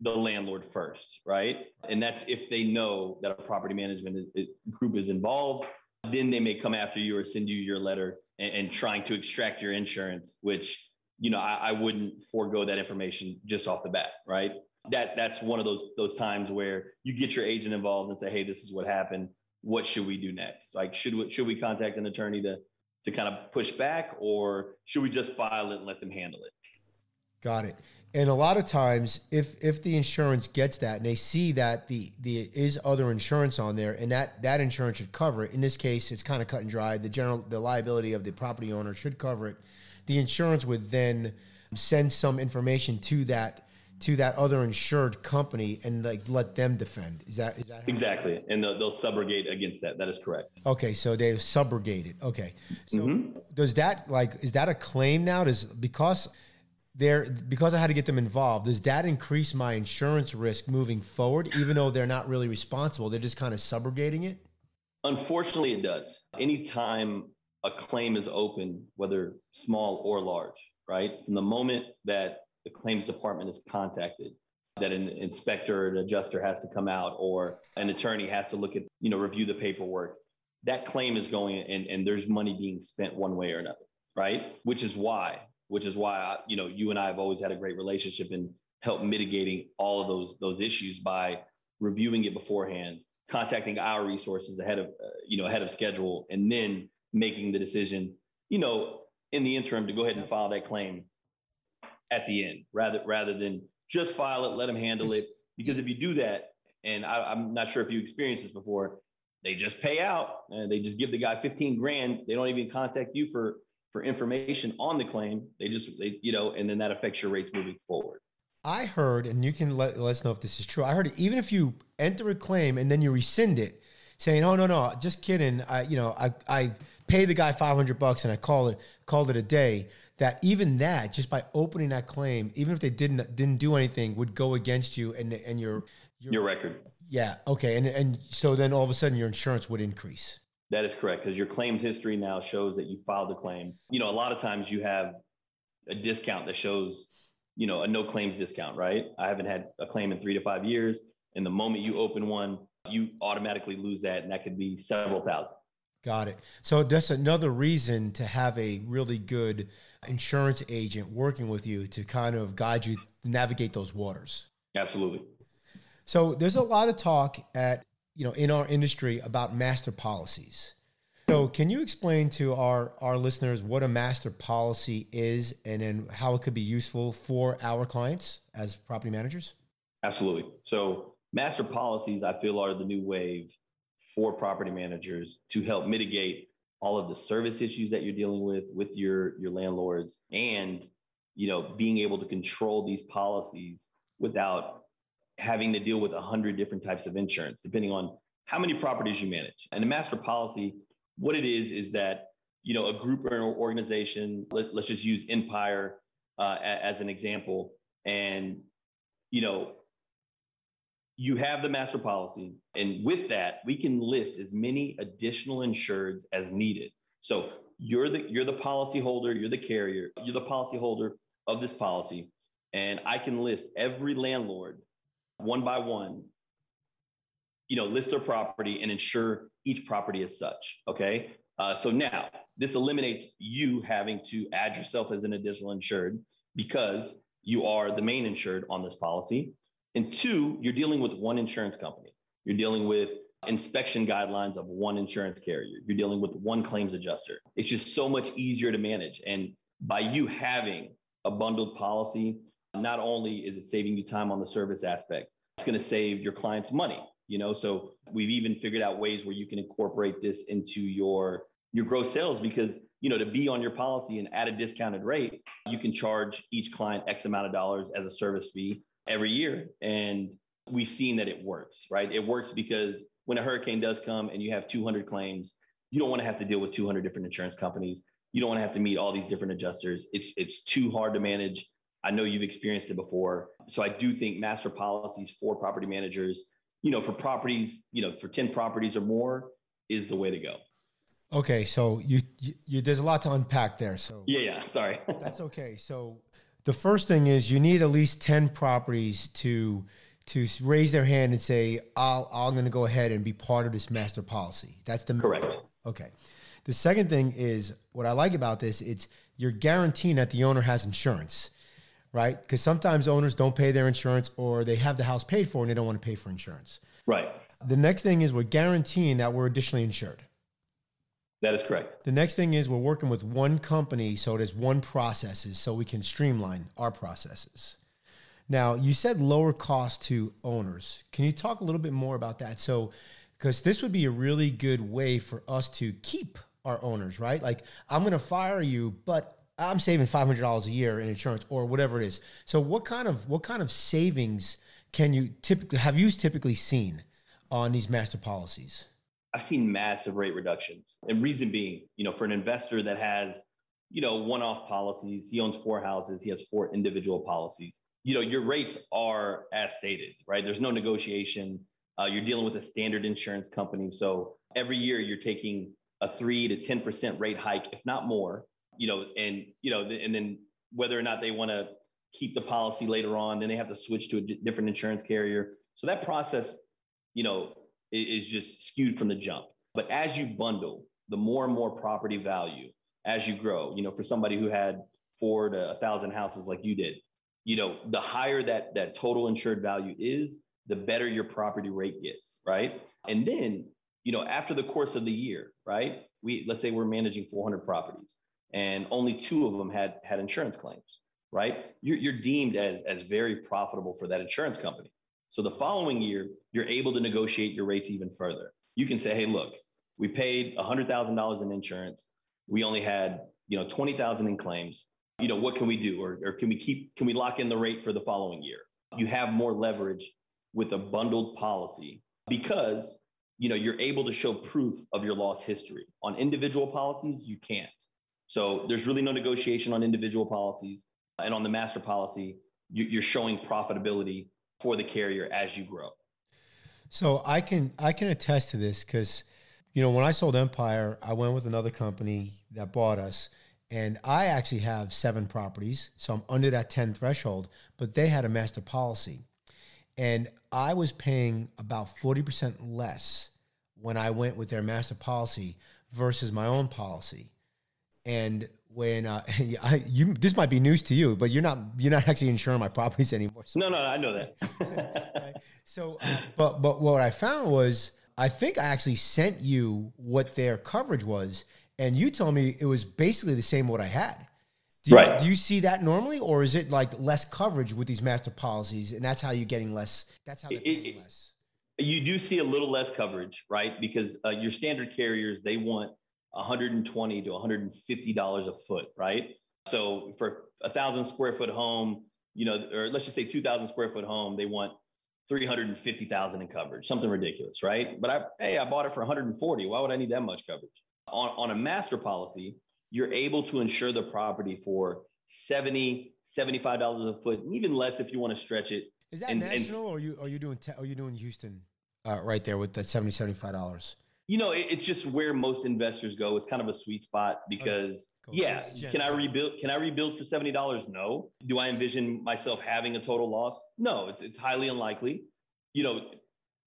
[SPEAKER 5] the landlord first, right? And that's if they know that a property management group is involved, then they may come after you or send you your letter and, and trying to extract your insurance, which you know I, I, wouldn't forego that information just off the bat, right? That that's one of those those times where you get your agent involved and say, hey, this is what happened. What should we do next? Like, should we should we contact an attorney to to kind of push back, or should we just file it and let them handle it?
[SPEAKER 2] Got it. And a lot of times, if if the insurance gets that and they see that the the is other insurance on there and that that insurance should cover it. In this case, it's kind of cut and dry. The general the liability of the property owner should cover it. The insurance would then send some information to that to that other insured company and like let them defend. Is that is that
[SPEAKER 5] exactly? And they'll, they'll, subrogate against that. That is correct.
[SPEAKER 2] Okay, so they subrogate it. Okay, so mm-hmm. does that like is that a claim now? Does because there because I had to get them involved, does that increase my insurance risk moving forward, even though they're not really responsible? They're just kind of subrogating it?
[SPEAKER 5] Unfortunately, it does. Anytime a claim is open, whether small or large, right? From the moment that the claims department is contacted, that an inspector, an adjuster has to come out, or an attorney has to look at, you know, review the paperwork. That claim is going and, and there's money being spent one way or another, right? Which is why which is why I, you know you and I have always had a great relationship. And help mitigating all of those those issues by reviewing it beforehand, contacting our resources ahead of uh, you know ahead of schedule, and then making the decision. You know, in the interim, to go ahead and file that claim at the end, rather rather than just file it, let them handle it. Because if you do that, and I, am not sure if you experienced this before, they just pay out and they just give the guy 15 grand. They don't even contact you for for information on the claim. They just they you know, and then that affects your rates moving forward.
[SPEAKER 2] I heard, and you can let, let us know if this is true. I heard even if you enter a claim and then you rescind it, saying, "Oh no, no, just kidding," I you know I I pay the guy 500 bucks and I call it called it a day. That even that, just by opening that claim, even if they didn't didn't do anything, would go against you and and your
[SPEAKER 5] your, your record.
[SPEAKER 2] Yeah. Okay. And and so then all of a sudden your insurance would increase.
[SPEAKER 5] That is correct because your claims history now shows that you filed a claim. You know, a lot of times you have a discount that shows, you know, a no claims discount, right? I haven't had a claim in three to five years. And the moment you open one, you automatically lose that. And that could be several thousand.
[SPEAKER 2] Got it. So that's another reason to have a really good insurance agent working with you to kind of guide you navigate those waters.
[SPEAKER 5] Absolutely.
[SPEAKER 2] So there's a lot of talk at you know in our industry about master policies. So can you explain to our our listeners what a master policy is and then how it could be useful for our clients as property managers?
[SPEAKER 5] Absolutely. So master policies I feel are the new wave for property managers to help mitigate all of the service issues that you're dealing with with your your landlords and you know being able to control these policies without having to deal with a hundred different types of insurance, depending on how many properties you manage. And the master policy, what it is, is that you know a group or an organization. Let, us just use Empire uh, as an example, and you know you have the master policy, and with that, we can list as many additional insureds as needed. So you're the you're the policy holder, you're the carrier, you're the policy holder of this policy, and I can list every landlord one by one, you know, list their property and insure each property as such. Okay. Uh, so now this eliminates you having to add yourself as an additional insured because you are the main insured on this policy. And two, you're dealing with one insurance company. You're dealing with inspection guidelines of one insurance carrier. You're dealing with one claims adjuster. It's just so much easier to manage. And by you having a bundled policy, not only is it saving you time on the service aspect, it's going to save your clients money. You know, so we've even figured out ways where you can incorporate this into your your gross sales because you know to be on your policy and at a discounted rate, you can charge each client X amount of dollars as a service fee every year, and we've seen that it works. Right? It works because when a hurricane does come and you have 200 claims, you don't want to have to deal with 200 different insurance companies. You don't want to have to meet all these different adjusters. It's it's too hard to manage I know you've experienced it before. So I do think master policies for property managers, you know, for properties, you know, for 10 properties or more is the way to go.
[SPEAKER 2] Okay, so you, you, you there's a lot to unpack there. So
[SPEAKER 5] Yeah, yeah, sorry.
[SPEAKER 2] that's okay. So the first thing is you need at least 10 properties to to raise their hand and say, I'll, I'm going to go ahead and be part of this master policy. That's the
[SPEAKER 5] correct.
[SPEAKER 2] Okay. The second thing is what I like about this, it's you're guaranteeing that the owner has insurance right? Because sometimes owners don't pay their insurance or they have the house paid for and they don't want to pay for insurance.
[SPEAKER 5] Right.
[SPEAKER 2] The next thing is we're guaranteeing that we're additionally insured.
[SPEAKER 5] That is correct.
[SPEAKER 2] The next thing is we're working with one company, so there's one processes, so we can streamline our processes. Now, you said lower cost to owners. Can you talk a little bit more about that? So, because this would be a really good way for us to keep our owners, right? Like, I'm going to fire you, but I'm saving five hundred dollars a year in insurance or whatever it is. So what kind of what kind of savings can you typically have you typically seen on these master policies?
[SPEAKER 5] I've seen massive rate reductions. And reason being, you know, for an investor that has, you know, one-off policies, he owns four houses, he has four individual policies. You know, your rates are as stated, right? There's no negotiation. Uh, you're dealing with a standard insurance company. So every year you're taking a three to 10% rate hike, if not more you know, and you know, and then whether or not they want to keep the policy later on, then they have to switch to a different insurance carrier. So that process, you know, is, just skewed from the jump. But as you bundle, the more and more property value as you grow, you know, for somebody who had four to a thousand houses like you did, you know, the higher that that total insured value is, the better your property rate gets, right? And then, you know, after the course of the year, right? We let's say we're managing 400 properties and only two of them had had insurance claims, right? You're, you're deemed as as very profitable for that insurance company. So the following year, you're able to negotiate your rates even further. You can say, hey, look, we paid $100,000 in insurance. We only had, you know, 20,000 in claims. You know, what can we do? Or, or can we keep, can we lock in the rate for the following year? You have more leverage with a bundled policy because, you know, you're able to show proof of your loss history. On individual policies, you can't. So there's really no negotiation on individual policies. And on the master policy, you're showing profitability for the carrier as you grow.
[SPEAKER 2] So I can I can attest to this because you know when I sold Empire, I went with another company that bought us, and I actually have seven properties, so I'm under that ten threshold. But they had a master policy, and I was paying about forty percent less when I went with their master policy versus my own policy. And when uh, I, you this might be news to you, but you're not you're not actually insuring my properties anymore.
[SPEAKER 5] So. No, no, I know that.
[SPEAKER 2] So, uh, but but what I found was I think I actually sent you what their coverage was, and you told me it was basically the same what I had. Do you,
[SPEAKER 5] right.
[SPEAKER 2] Do you see that normally, or is it like less coverage with these master policies, and that's how you're getting less? That's how they're paying it, less.
[SPEAKER 5] You do see a little less coverage, right? Because uh, your standard carriers they want 120 to 150 dollars a foot, right? So for a thousand square foot home, you know, or let's just say 2,000 square foot home, they want 350,000 in coverage, something ridiculous, right? But I, hey, I bought it for 140. Why would I need that much coverage? On, on a master policy, you're able to insure the property for 70, $75 a foot, even less if you want to stretch it.
[SPEAKER 2] Is that and, national, and, or are you are you doing te- are you doing Houston uh, right there with the 70 75 dollars?
[SPEAKER 5] You know, it, it's just where most investors go. It's kind of a sweet spot because yeah, can I rebuild? Can I rebuild for seventy dollars? No. Do I envision myself having a total loss? No. It's it's highly unlikely. You know,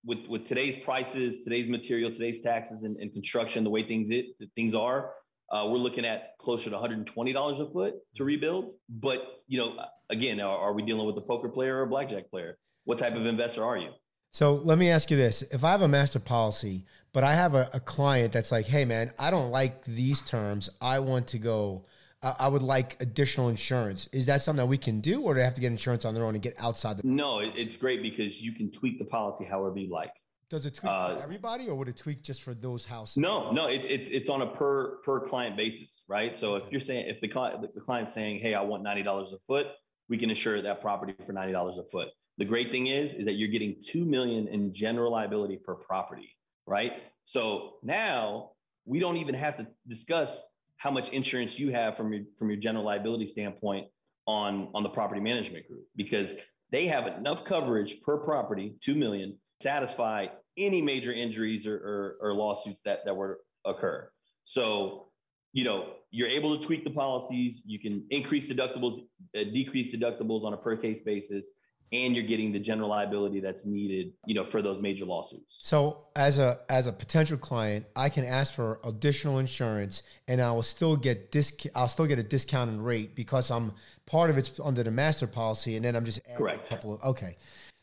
[SPEAKER 5] with with today's prices, today's material, today's taxes, and, and construction, the way things it things are, uh, we're looking at closer to one hundred and twenty dollars a foot to rebuild. But you know, again, are, are we dealing with a poker player or a blackjack player? What type of investor are you?
[SPEAKER 2] So let me ask you this: If I have a master policy, but I have a, a client that's like, "Hey, man, I don't like these terms. I want to go. I, I would like additional insurance. Is that something that we can do, or do they have to get insurance on their own and get outside the?
[SPEAKER 5] No, it's great because you can tweak the policy however you like.
[SPEAKER 2] Does it tweak uh, for everybody, or would it tweak just for those houses?
[SPEAKER 5] No, no, it's it's it's on a per per client basis, right? So if you're saying if the client the client's saying, "Hey, I want ninety dollars a foot," we can insure that property for ninety dollars a foot. The great thing is, is that you're getting two million in general liability per property, right? So now we don't even have to discuss how much insurance you have from your from your general liability standpoint on on the property management group because they have enough coverage per property, two million, satisfy any major injuries or, or, or lawsuits that that were occur. So you know you're able to tweak the policies. You can increase deductibles, uh, decrease deductibles on a per case basis and you're getting the general liability that's needed, you know, for those major lawsuits.
[SPEAKER 2] So, as a as a potential client, I can ask for additional insurance, and I will still get disc. I'll still get a discounted rate because I'm part of it's under the master policy, and then I'm just
[SPEAKER 5] correct.
[SPEAKER 2] A couple of okay.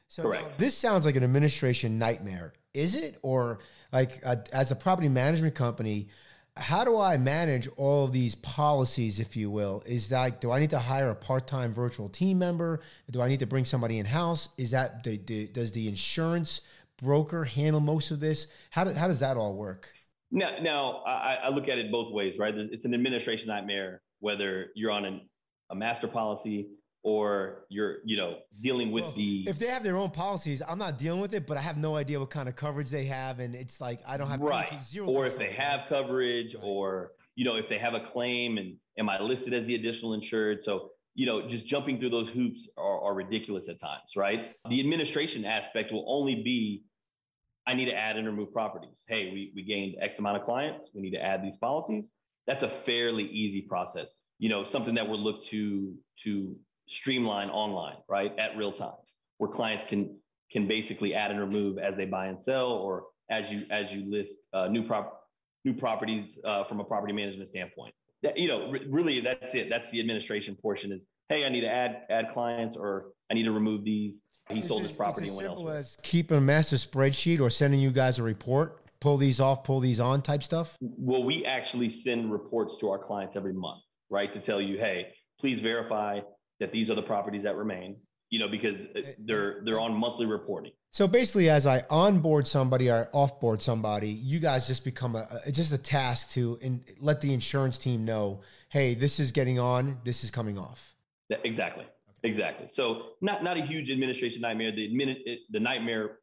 [SPEAKER 2] So
[SPEAKER 5] correct.
[SPEAKER 2] this sounds like an administration nightmare. Is it, or like a, as a property management company? How do I manage all of these policies, if you will? Is that do I need to hire a part-time virtual team member? Do I need to bring somebody in house? Is that the, the, does the insurance broker handle most of this? How do, how does that all work?
[SPEAKER 5] Now, now I, I look at it both ways, right? It's an administration nightmare whether you're on an, a master policy or you're you know dealing with well, the
[SPEAKER 2] if they have their own policies i'm not dealing with it but i have no idea what kind of coverage they have and it's like i don't have
[SPEAKER 5] right. or if they have coverage right. or you know if they have a claim and am i listed as the additional insured? So you know just jumping through those hoops are, are ridiculous at times right? The administration aspect will only be i need to add and remove properties. Hey we, we gained x amount of clients. We need to add these policies. That's a fairly easy process. You know something that we're looked to to streamline online, right, at real time, where clients can can basically add and remove as they buy and sell, or as you as you list uh, new prop new properties uh, from a property management standpoint. That, you know, r- really, that's it. That's the administration portion is hey, I need to add add clients or I need to remove these. He sold his property and went
[SPEAKER 2] simple
[SPEAKER 5] elsewhere.
[SPEAKER 2] as keeping a master spreadsheet or sending you guys a report. Pull these off, pull these on, type stuff.
[SPEAKER 5] Well, we actually send reports to our clients every month, right? To tell you, hey, please verify that these are the properties that remain. You know, because uh, they're they're on monthly reporting.
[SPEAKER 2] So basically, as I onboard somebody or offboard somebody, you guys just become a, a just a task to in, let the insurance team know, hey, this is getting on, this is coming off.
[SPEAKER 5] That- Exactly. Exactly. So not not a huge administration nightmare. The admin, it, the nightmare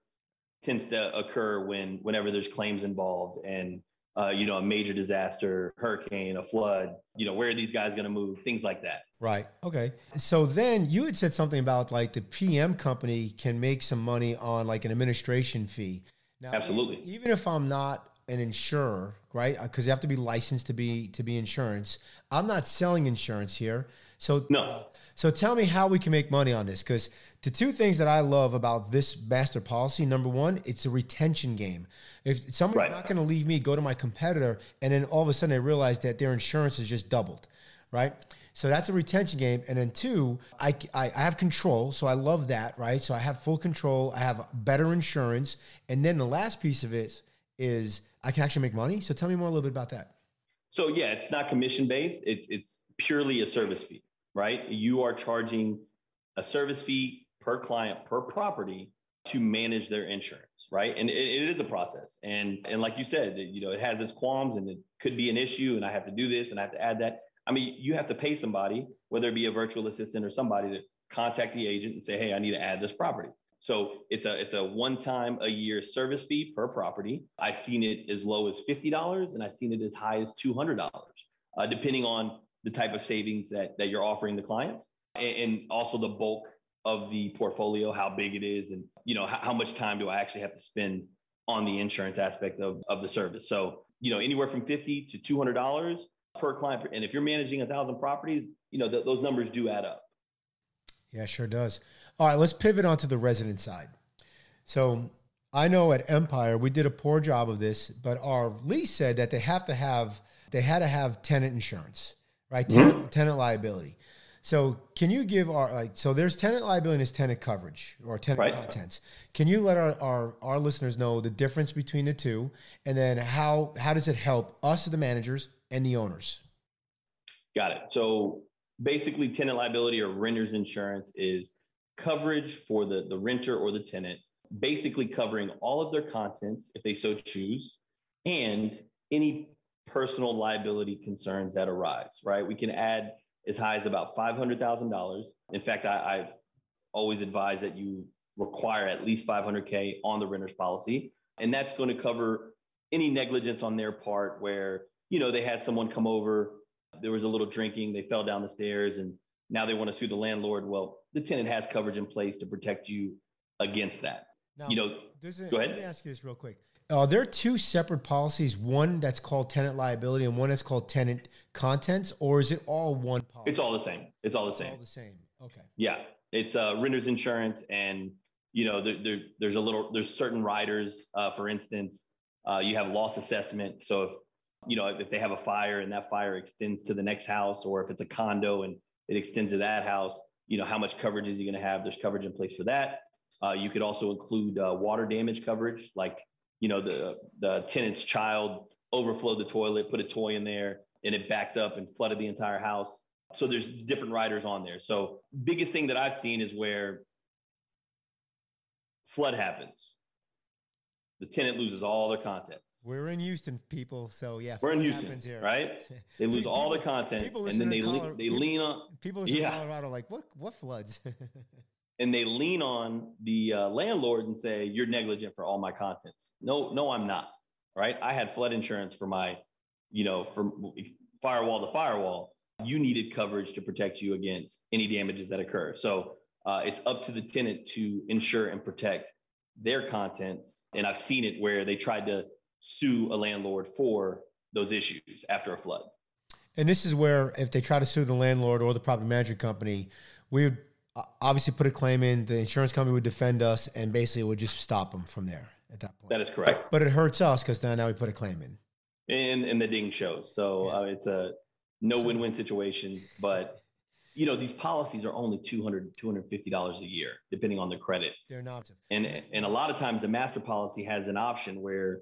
[SPEAKER 5] tends to occur when whenever there's claims involved and uh, you know a major disaster, hurricane, a flood. You know where are these guys going to move? Things like that.
[SPEAKER 2] Right. Okay. So then you had said something about like the PM company can make some money on like an administration fee. Now,
[SPEAKER 5] Absolutely.
[SPEAKER 2] Even if I'm not an insurer, right? Because you have to be licensed to be to be insurance. I'm not selling insurance here. So
[SPEAKER 5] No.
[SPEAKER 2] So tell me how we can make money on this because the two things that I love about this master policy, number one, it's a retention game. If someone's
[SPEAKER 5] Right.
[SPEAKER 2] not going to leave me, go to my competitor, and then all of a sudden they realize that their insurance is just doubled, right? So that's a retention game. And then two, I, I, I have control. So I love that, right? So I have full control. I have better insurance. And then the last piece of it is I can actually make money. So tell me more a little bit about that.
[SPEAKER 5] So yeah, it's not commission based. It's it's purely a service fee, right? You are charging a service fee per client per property to manage their insurance, right? And it, it is a process. And and like you said, you know, it has its qualms and it could be an issue. And I have to do this and I have to add that. I mean, you have to pay somebody, whether it be a virtual assistant or somebody, to contact the agent and say, hey, I need to add this property. So it's a it's a one time a year service fee per property. I've seen it as low as fifty dollars, and I've seen it as high as two hundred dollars, uh, depending on the type of savings that that you're offering the clients, and, and also the bulk of the portfolio, how big it is, and you know how, how much time do I actually have to spend on the insurance aspect of of the service. So you know anywhere from fifty to two hundred dollars per client, and if you're managing a thousand properties, you know th- those numbers do add up.
[SPEAKER 2] Yeah, sure does. All right, let's pivot onto the resident side. So I know at Empire we did a poor job of this, but our lease said that they have to have they had to have tenant insurance, right? Tenant, tenant liability. So can you give our like so there's tenant liability and there's tenant coverage or tenant
[SPEAKER 5] Right.
[SPEAKER 2] contents. Can you let our, our our listeners know the difference between the two and then how how does it help us the managers and the owners?
[SPEAKER 5] Got it. So basically, tenant liability or renter's insurance is coverage for the, the renter or the tenant, basically covering all of their contents if they so choose, and any personal liability concerns that arise, right? We can add as high as about $500,000. In fact, I, I always advise that you require at least 500K on the renter's policy. And that's going to cover any negligence on their part where, you know, they had someone come over, there was a little drinking, they fell down the stairs, and now they want to sue the landlord. Well, the tenant has coverage in place to protect you against that.
[SPEAKER 2] Now,
[SPEAKER 5] You know,
[SPEAKER 2] There's a,
[SPEAKER 5] Go
[SPEAKER 2] Let me ask you this real quick. Are there are two separate policies? One that's called tenant liability and one that's called tenant contents, or is it all one policy?
[SPEAKER 5] it's all the same. It's all the same.
[SPEAKER 2] all the same. Okay.
[SPEAKER 5] Yeah, it's uh, renter's insurance, and you know, there, there, there's a little, there's certain riders. Uh, for instance, uh, you have loss assessment. So if you know if they have a fire and that fire extends to the next house, or if it's a condo and it extends to that house, you know how much coverage is he going to have? There's coverage in place for that. Uh, you could also include uh, water damage coverage, like you know the the tenant's child overflowed the toilet, put a toy in there, and it backed up and flooded the entire house. So there's different riders on there. So biggest thing that I've seen is where flood happens. The tenant loses all their contents.
[SPEAKER 2] We're in Houston, people. So yeah,
[SPEAKER 5] We're in Houston,
[SPEAKER 2] happens here.
[SPEAKER 5] right? They lose all the
[SPEAKER 2] People-
[SPEAKER 5] contents, and then they le- they
[SPEAKER 2] people-
[SPEAKER 5] lean on
[SPEAKER 2] People listen
[SPEAKER 5] Yeah.
[SPEAKER 2] Colorado like what? What floods?
[SPEAKER 5] and they lean on the uh, landlord and say, "You're negligent for all my contents." No, no, I'm not. Right? I had flood insurance for my, you know, from firewall to firewall. You needed coverage to protect you against any damages that occur. So uh, it's up to the tenant to ensure and protect their contents. And I've seen it where they tried to sue a landlord for those issues after a flood.
[SPEAKER 2] and this is where if they try to sue the landlord or the property management company, we would obviously put a claim in. The insurance company would defend us, and basically it would just stop them from there at that point.
[SPEAKER 5] That is correct.
[SPEAKER 2] but it hurts us because now now we put a claim in.
[SPEAKER 5] and and the ding shows. So
[SPEAKER 2] Yeah.
[SPEAKER 5] uh, it's a no win-win situation. But you know, these policies are only 200 $250 a year, depending on the credit.
[SPEAKER 2] They're not.
[SPEAKER 5] And, and a lot of times the master policy has an option where,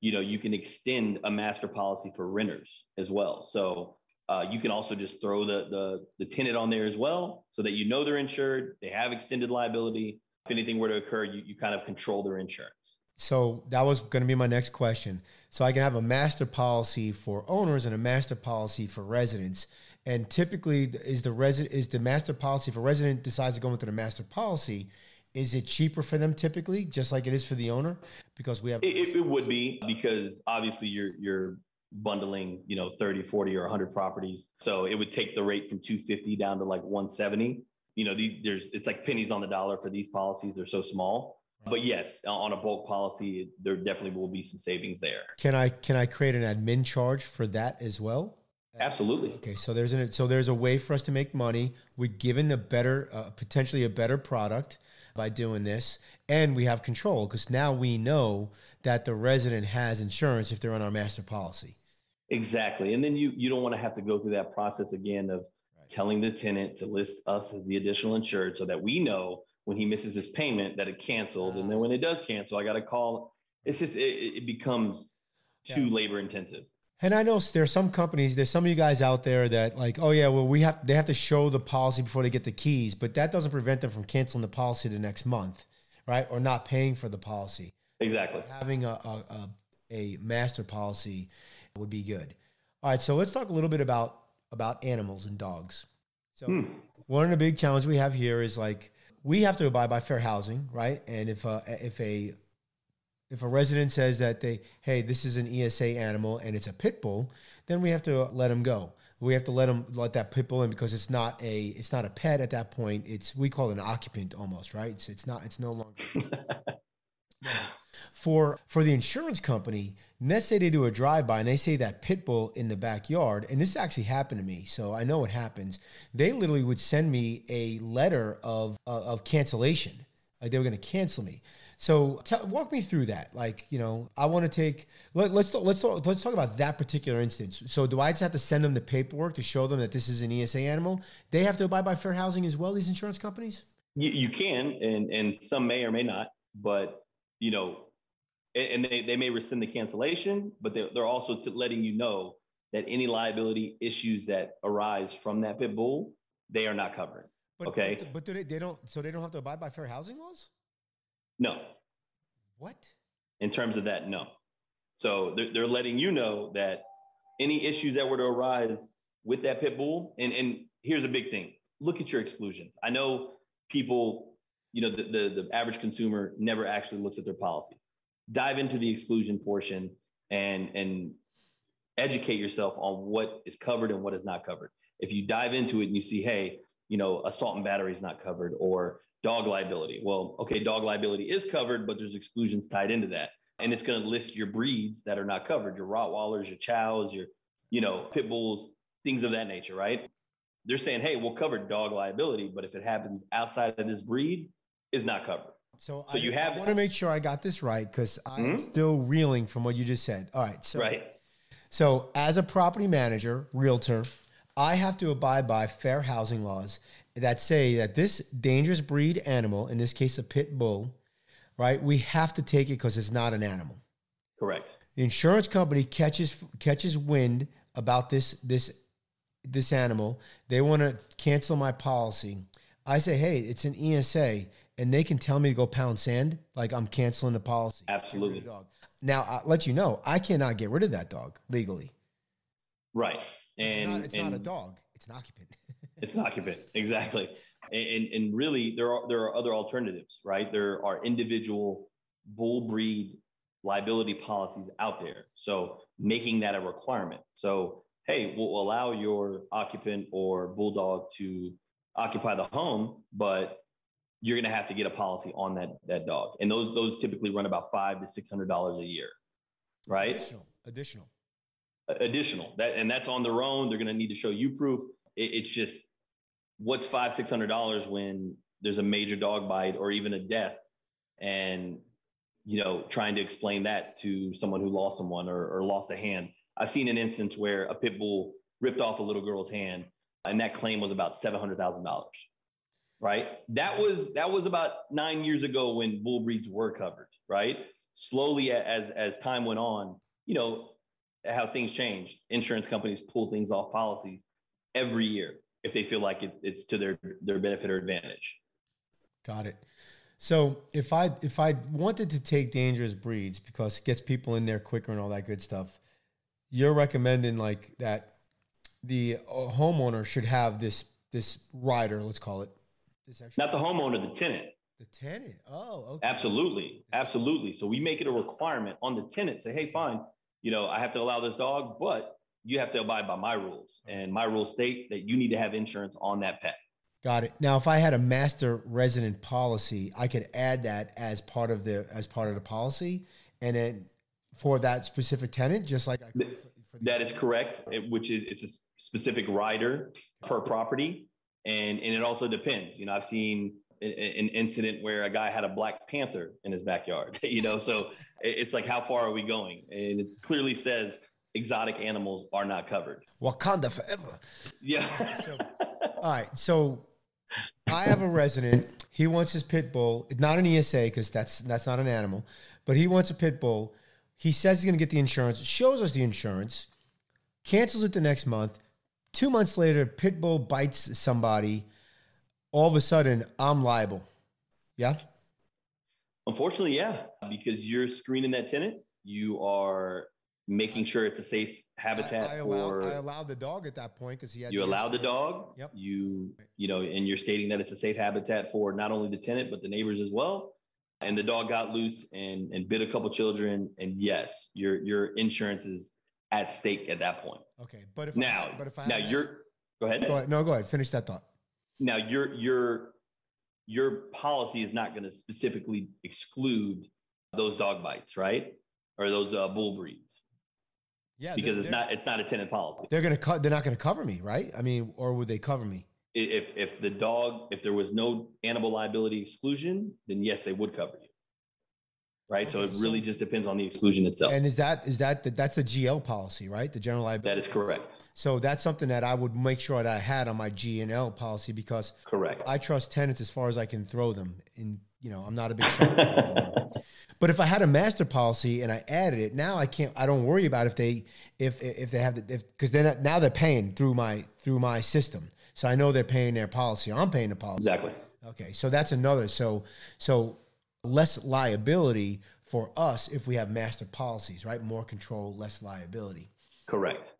[SPEAKER 5] you know, you can extend a master policy for renters as well. So uh, you can also just throw the, the, the tenant on there as well so that you know they're insured, they have extended liability. If anything were to occur, you, you kind of control their insurance.
[SPEAKER 2] So that was going to be my next question. So I can have a master policy for owners and a master policy for residents. And typically, is the resident is the master policy for resident decides to go into the master policy? Is it cheaper for them typically, just like it is for the owner? Because we have
[SPEAKER 5] it, it would be because obviously you're you're bundling you know 30 40 or 100 properties so it would take the rate from 250 down to like 170 you know the, there's it's like pennies on the dollar for these policies they're so small but yes, on a bulk policy, there definitely will be some savings there.
[SPEAKER 2] Can I can I create an admin charge for that as well?
[SPEAKER 5] Absolutely.
[SPEAKER 2] Okay, so there's an so there's a way for us to make money. We're given a better, uh, potentially a better product by doing this, and we have control because now we know that the resident has insurance if they're on our master policy.
[SPEAKER 5] Exactly, and then you you don't want to have to go through that process again of right. telling the tenant to list us as the additional insured, so that we know when he misses his payment that it canceled, and then ah. when it does cancel, I got to call. It's just it, it becomes too yeah. labor intensive.
[SPEAKER 2] And I know there's some companies, there's some of you guys out there that like, oh yeah, well we have they have to show the policy before they get the keys, but that doesn't prevent them from canceling the policy the next month, right? Or not paying for the policy.
[SPEAKER 5] Exactly.
[SPEAKER 2] Having a a, a, a master policy would be good. All right, so let's talk a little bit about about animals and dogs. So hmm. one of the big challenges we have here is like we have to abide by fair housing, right? And if a, if a if a resident says that they hey this is an ESA animal and it's a pit bull, then we have to let them go. We have to let them let that pit bull in because it's not a it's not a pet at that point. It's we call it an occupant almost, right? It's it's not it's no longer. for for the insurance company, let's say they do a drive by and they say that pit bull in the backyard, and this actually happened to me, so I know what happens. They literally would send me a letter of uh, of cancellation, like they were going to cancel me. So t- walk me through that. Like you know, I want to take let, let's talk, let's talk, let's talk about that particular instance. So do I just have to send them the paperwork to show them that this is an ESA animal? They have to abide by fair housing as well. These insurance companies.
[SPEAKER 5] You, you can, and and some may or may not, but you know and they, they may rescind the cancellation, but they're, they're also letting you know that any liability issues that arise from that pit bull, they are not covering.
[SPEAKER 2] But,
[SPEAKER 5] okay.
[SPEAKER 2] But, but do they, they don't, so they don't have to abide by fair housing laws?
[SPEAKER 5] No.
[SPEAKER 2] What?
[SPEAKER 5] In terms of that, no. So they're, they're letting you know that any issues that were to arise with that pit bull, and, and here's a big thing look at your exclusions. I know people, you know, the, the, the average consumer never actually looks at their policies dive into the exclusion portion and and educate yourself on what is covered and what is not covered. If you dive into it and you see, hey, you know, assault and battery is not covered or dog liability. Well, okay, dog liability is covered, but there's exclusions tied into that. And it's going to list your breeds that are not covered, your Rottweilers, your Chows, your, you know, pit bulls, things of that nature, right? They're saying, hey, we'll cover dog liability, but if it happens outside of this breed, is not covered.
[SPEAKER 2] So, so I, you have. I want to make sure I got this right because I'm mm-hmm. still reeling from what you just said. All right. So,
[SPEAKER 5] right.
[SPEAKER 2] So, as a property manager, realtor, I have to abide by fair housing laws that say that this dangerous breed animal, in this case a pit bull, right? We have to take it because it's not an animal.
[SPEAKER 5] Correct.
[SPEAKER 2] The insurance company catches catches wind about this this this animal. They want to cancel my policy. I say, hey, it's an ESA and they can tell me to go pound sand, like I'm canceling the policy.
[SPEAKER 5] Absolutely.
[SPEAKER 2] Dog. Now, I'll let you know, I cannot get rid of that dog legally.
[SPEAKER 5] Right. And
[SPEAKER 2] it's not, it's
[SPEAKER 5] and
[SPEAKER 2] not a dog, it's an occupant.
[SPEAKER 5] it's an occupant, exactly. And, and really, there are there are other alternatives, right? There are individual bull breed liability policies out there. So making that a requirement. So hey, we'll allow your occupant or bulldog to occupy the home, but you're going to have to get a policy on that that dog, and those those typically run about five to six hundred dollars a year, right?
[SPEAKER 2] Additional, additional,
[SPEAKER 5] additional. That and that's on their own. They're going to need to show you proof. It, it's just what's five six hundred dollars when there's a major dog bite or even a death, and you know trying to explain that to someone who lost someone or, or lost a hand. I've seen an instance where a pit bull ripped off a little girl's hand and that claim was about seven hundred thousand dollars. Right. That was that was about nine years ago when bull breeds were covered. Right. Slowly, as as time went on, you know how things change. Insurance companies pull things off policies every year if they feel like it, it's to their their benefit or advantage.
[SPEAKER 2] Got it. So if I if I wanted to take dangerous breeds because it gets people in there quicker and all that good stuff, you're recommending like that the uh, homeowner should have this this rider, let's call it.
[SPEAKER 5] This extra- Not the homeowner, the tenant.
[SPEAKER 2] The tenant. Oh, okay.
[SPEAKER 5] Absolutely, absolutely. So we make it a requirement on the tenant. Say, hey, fine, you know, I have to allow this dog, but you have to abide by my rules, and my rules state that you need to have insurance on that pet.
[SPEAKER 2] Got it. Now, if I had a master resident policy, I could add that as part of the as part of the policy, and then for that specific tenant, just like I
[SPEAKER 5] could for, for that is correct. It, which is it's a specific rider per property, and and it also depends. You know, I've seen an incident where a guy had a black panther in his backyard. You know, so it's like how far are we going? And it clearly says exotic animals are not covered.
[SPEAKER 2] Wakanda forever.
[SPEAKER 5] Yeah.
[SPEAKER 2] so, all right, so I have a resident. He wants his pit bull, not an ESA because that's that's not an animal, but he wants a pit bull. He says he's going to get the insurance. Shows us the insurance. Cancels it the next month. Two months later, pit bull bites somebody. All of a sudden, I'm liable. Yeah.
[SPEAKER 5] Unfortunately, yeah, because you're screening that tenant. You are making sure it's a safe habitat
[SPEAKER 2] I, I allowed, I allowed the dog at that point because he had
[SPEAKER 5] you allowed the dog
[SPEAKER 2] yep
[SPEAKER 5] you you know and you're stating that it's a safe habitat for not only the tenant but the neighbors as well and the dog got loose and and bit a couple children and yes your your insurance is at stake at that point
[SPEAKER 2] okay but if
[SPEAKER 5] now
[SPEAKER 2] I, but if I
[SPEAKER 5] now you're go ahead
[SPEAKER 2] go ahead no go ahead finish that thought
[SPEAKER 5] now your your your policy is not going to specifically exclude those dog bites right or those uh, bull breeds
[SPEAKER 2] yeah,
[SPEAKER 5] because it's not it's not a tenant policy.
[SPEAKER 2] They're gonna cut. They're not gonna cover me, right? I mean, or would they cover me?
[SPEAKER 5] If if the dog, if there was no animal liability exclusion, then yes, they would cover you. Right. Okay, so it really so, just depends on the exclusion itself.
[SPEAKER 2] And is that is that that's a GL policy, right? The general liability.
[SPEAKER 5] That is correct.
[SPEAKER 2] So that's something that I would make sure that I had on my G and L policy because
[SPEAKER 5] correct.
[SPEAKER 2] I trust tenants as far as I can throw them. And you know, I'm not a big. But if I had a master policy and I added it, now I can't. I don't worry about if they if if they have the if because then now they're paying through my through my system, so I know they're paying their policy. I'm paying the policy.
[SPEAKER 5] Exactly.
[SPEAKER 2] Okay, so that's another. So so less liability for us if we have master policies, right? More control, less liability.
[SPEAKER 5] Correct.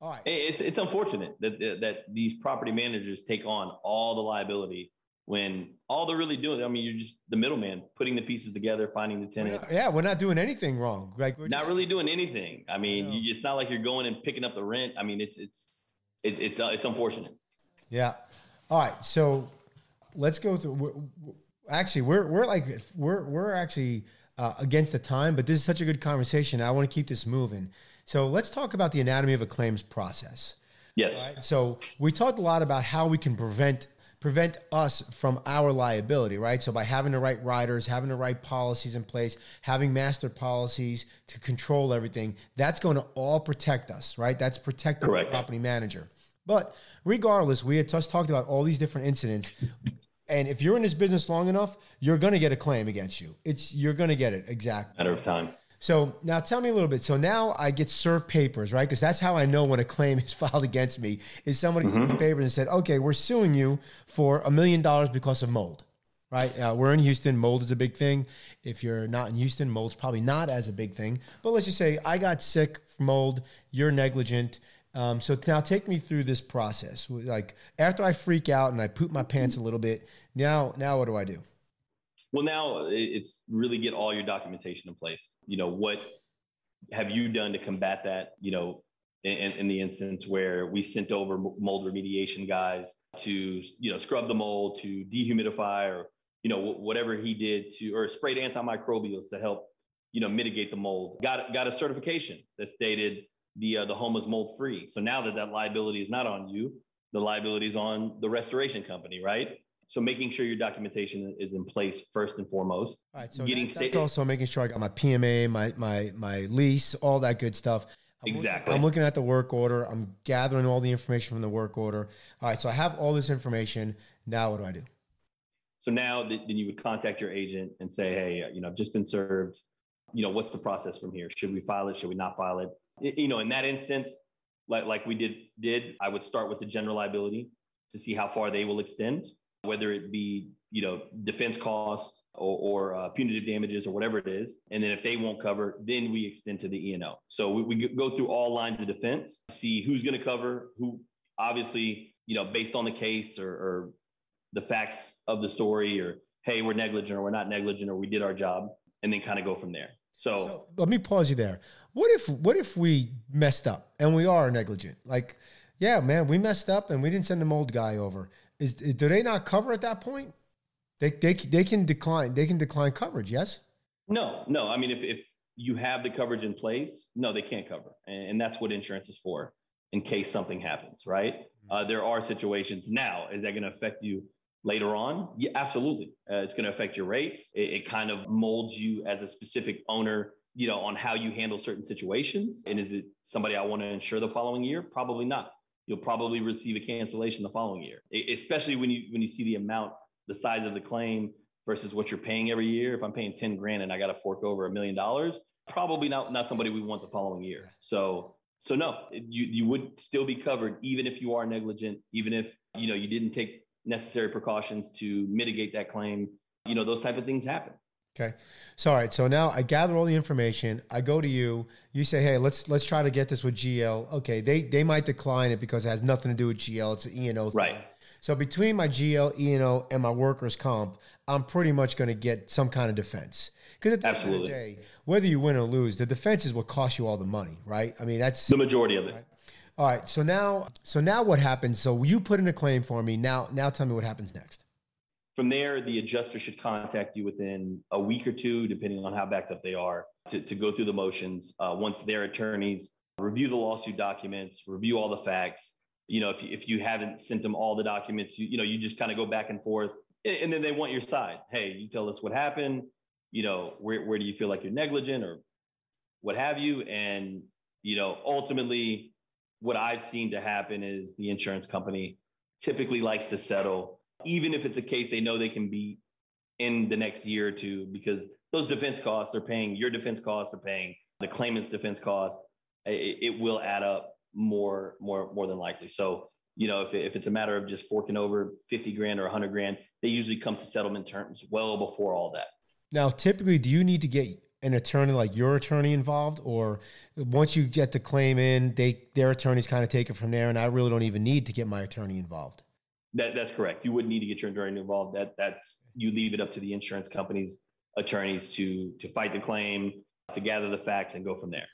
[SPEAKER 2] All right.
[SPEAKER 5] It's it's unfortunate that that these property managers take on all the liability when all they're really doing, I mean, you're just the middleman, putting the pieces together, finding the tenant.
[SPEAKER 2] We're not, yeah, we're not doing anything wrong.
[SPEAKER 5] Like we're not just, really doing anything. I mean, you, it's not like you're going and picking up the rent. I mean, it's it's it, it's uh, it's unfortunate.
[SPEAKER 2] Yeah. All right. So let's go through. Actually, we're we're like we're we're actually uh, against the time, but this is such a good conversation. I want to keep this moving. So let's talk about the anatomy of a claims process.
[SPEAKER 5] Yes.
[SPEAKER 2] Right? So we talked a lot about how we can prevent prevent us from our liability, right? So by having the right riders, having the right policies in place, having master policies to control everything, that's going to all protect us, right? That's protecting Correct. the property manager. But regardless, we had just talked about all these different incidents. And if you're in this business long enough, you're going to get a claim against you. It's you're going to get it exactly.
[SPEAKER 5] Matter of time.
[SPEAKER 2] So now tell me a little bit. So now I get served papers, right? Because that's how I know when a claim is filed against me. Is somebody mm-hmm. sent papers and said, "Okay, we're suing you for a million dollars because of mold." Right? Uh, we're in Houston. Mold is a big thing. If you're not in Houston, mold's probably not as a big thing. But let's just say I got sick from mold. You're negligent. Um, so now take me through this process. Like after I freak out and I poop my pants a little bit, now now what do I do?
[SPEAKER 5] Well, now it's really get all your documentation in place. You know, what have you done to combat that? You know, in, in the instance where we sent over mold remediation guys to, you know, scrub the mold, to dehumidify, or you know, whatever he did to, or sprayed antimicrobials to help, you know, mitigate the mold. Got got a certification that stated the uh, the home is mold free. So now that that liability is not on you, the liability is on the restoration company, right? So making sure your documentation is in place first and foremost.
[SPEAKER 2] All right. So getting that, that's also making sure I got my PMA, my my my lease, all that good stuff. I'm
[SPEAKER 5] exactly.
[SPEAKER 2] Looking, I'm looking at the work order. I'm gathering all the information from the work order. All right, so I have all this information. Now, what do I do?
[SPEAKER 5] So now, then you would contact your agent and say, "Hey, you know, I've just been served. You know, what's the process from here? Should we file it? Should we not file it?" You know, in that instance, like like we did did, I would start with the general liability to see how far they will extend, whether it be you know defense costs or, or uh, punitive damages or whatever it is, and then if they won't cover, then we extend to the E and O. So we, we go through all lines of defense, see who's going to cover, who obviously you know based on the case or, or the facts of the story, or hey we're negligent or we're not negligent or we did our job, and then kind of go from there. So,
[SPEAKER 2] So let me pause you there. What if what if we messed up and we are negligent? Like, yeah, man, we messed up and we didn't send the mold guy over. Is do they not cover at that point? They they they can decline they can decline coverage. Yes.
[SPEAKER 5] No, no. I mean, if, if you have the coverage in place, no, they can't cover. And, and that's what insurance is for in case something happens, right? Uh, there are situations now. Is that going to affect you later on? Yeah, absolutely. Uh, it's going to affect your rates. It, it kind of molds you as a specific owner, you know, on how you handle certain situations. And is it somebody I want to insure the following year? Probably not. You'll probably receive a cancellation the following year, especially when you when you see the amount, the size of the claim versus what you're paying every year. If I'm paying 10 grand and I got to fork over a million dollars, probably not, not somebody we want the following year. So, so no, you, you would still be covered even if you are negligent, even if, you know, you didn't take necessary precautions to mitigate that claim. You know, those type of things happen.
[SPEAKER 2] Okay. So all right. So now I gather all the information. I go to you. You say, hey, let's let's try to get this with GL. Okay. They they might decline it because it has nothing to do with GL. It's an E and O. thing.
[SPEAKER 5] Right.
[SPEAKER 2] So between my GL, E and O, and my workers' comp, I'm pretty much going to get some kind of defense. Because at the end of the day, whether you win or lose, the defense is what costs you all the money, right? I mean, that's
[SPEAKER 5] The majority of it.
[SPEAKER 2] all right. So now, so now what happens? So you put in a claim for me. Now, now tell me what happens next.
[SPEAKER 5] From there, the adjuster should contact you within a week or two, depending on how backed up they are, to, to go through the motions. Uh, once their attorneys review the lawsuit documents, review all the facts. You know, if you, if you haven't sent them all the documents, you, you know, you just kind of go back and forth, and, and then they want your side. Hey, you tell us what happened. You know, where where do you feel like you're negligent or what have you? And you know, ultimately, what I've seen to happen is the insurance company typically likes to settle, even if it's a case they know they can beat in the next year or two, because those defense costs, they're paying your defense costs, they're paying the claimant's defense costs. It, it will add up more, more, more than likely. So, you know, if, if it's a matter of just forking over 50 grand or 100 grand, they usually come to settlement terms well before all that.
[SPEAKER 2] Now, typically, do you need to get an attorney like your attorney involved, or once you get the claim in, they their attorneys kind of take it from there, and I really don't even need to get my attorney involved.
[SPEAKER 5] That, that's correct. You wouldn't need to get your attorney involved. That that's you leave it up to the insurance company's attorneys to to fight the claim, to gather the facts, and go from there.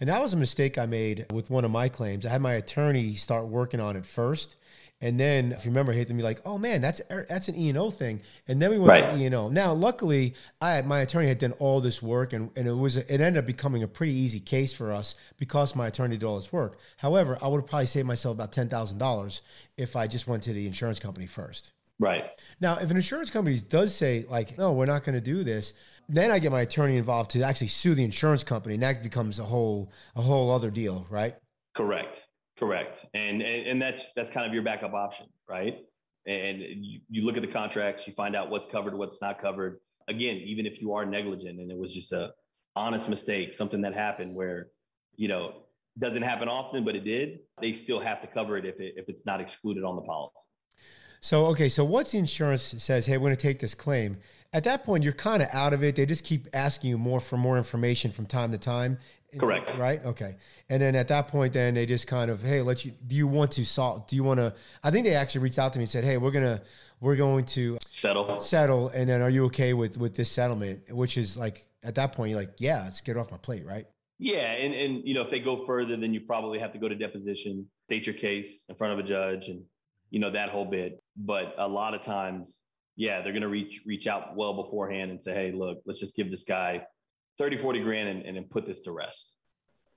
[SPEAKER 2] And that was a mistake I made with one of my claims. I had my attorney start working on it first. And then, if you remember, to be like, "Oh man, that's er, that's an E and O thing." And then we went
[SPEAKER 5] Right.
[SPEAKER 2] to E and O. Now, luckily, I my attorney had done all this work, and, and it was it ended up becoming a pretty easy case for us because my attorney did all this work. However, I would have probably saved myself about ten thousand dollars if I just went to the insurance company first.
[SPEAKER 5] Right.
[SPEAKER 2] Now, if an insurance company does say like, "No, we're not going to do this," then I get my attorney involved to actually sue the insurance company, and that becomes a whole a whole other deal, right?
[SPEAKER 5] Correct. Correct. And, and and that's that's kind of your backup option, right? And you, you look at the contracts, you find out what's covered, what's not covered. Again, even if you are negligent and it was just a honest mistake, something that happened where, you know, doesn't happen often, but it did, they still have to cover it if it if it's not excluded on the policy.
[SPEAKER 2] So okay, so once the insurance says, "Hey, we're going to take this claim," at that point you're kind of out of it. They just keep asking you more for more information from time to time.
[SPEAKER 5] Correct.
[SPEAKER 2] Right. Okay. And then at that point, then they just kind of, "Hey, let you. Do you want to solve? Do you want to?" I think they actually reached out to me and said, "Hey, we're gonna we're going to
[SPEAKER 5] Settle.
[SPEAKER 2] settle, and then are you okay with with this settlement?" Which is like at that point, you're like, "Yeah, let's get it off my plate." Right.
[SPEAKER 5] Yeah, and and you know if they go further, then you probably have to go to deposition, state your case in front of a judge, and you know that whole bit. But a lot of times, yeah, they're gonna reach reach out well beforehand and say, hey, look, let's just give this guy 30, 40 grand and, and then put this to rest.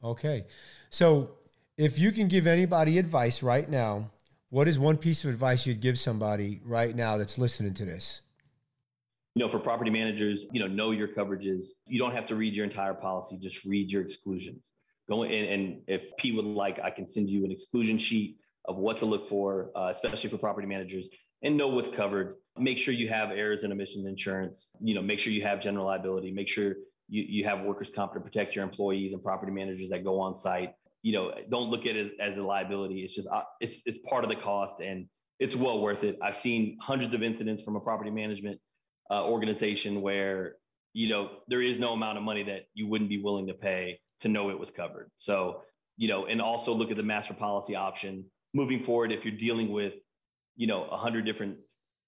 [SPEAKER 2] Okay. So if you can give anybody advice right now, what is one piece of advice you'd give somebody right now that's listening to this?
[SPEAKER 5] You know, for property managers, you know, know your coverages. You don't have to read your entire policy; just read your exclusions Go in, and if Pete would like, I can send you an exclusion sheet of what to look for, uh, especially for property managers, and know what's covered. Make sure you have errors and omissions insurance. You know, make sure you have general liability. Make sure you, you have workers' comp to protect your employees and property managers that go on site. You know, don't look at it as, as a liability. It's just uh, it's it's part of the cost, and it's well worth it. I've seen hundreds of incidents from a property management uh, organization where you know there is no amount of money that you wouldn't be willing to pay to know it was covered. So you know, and also look at the master policy option moving forward. If you're dealing with you know a hundred different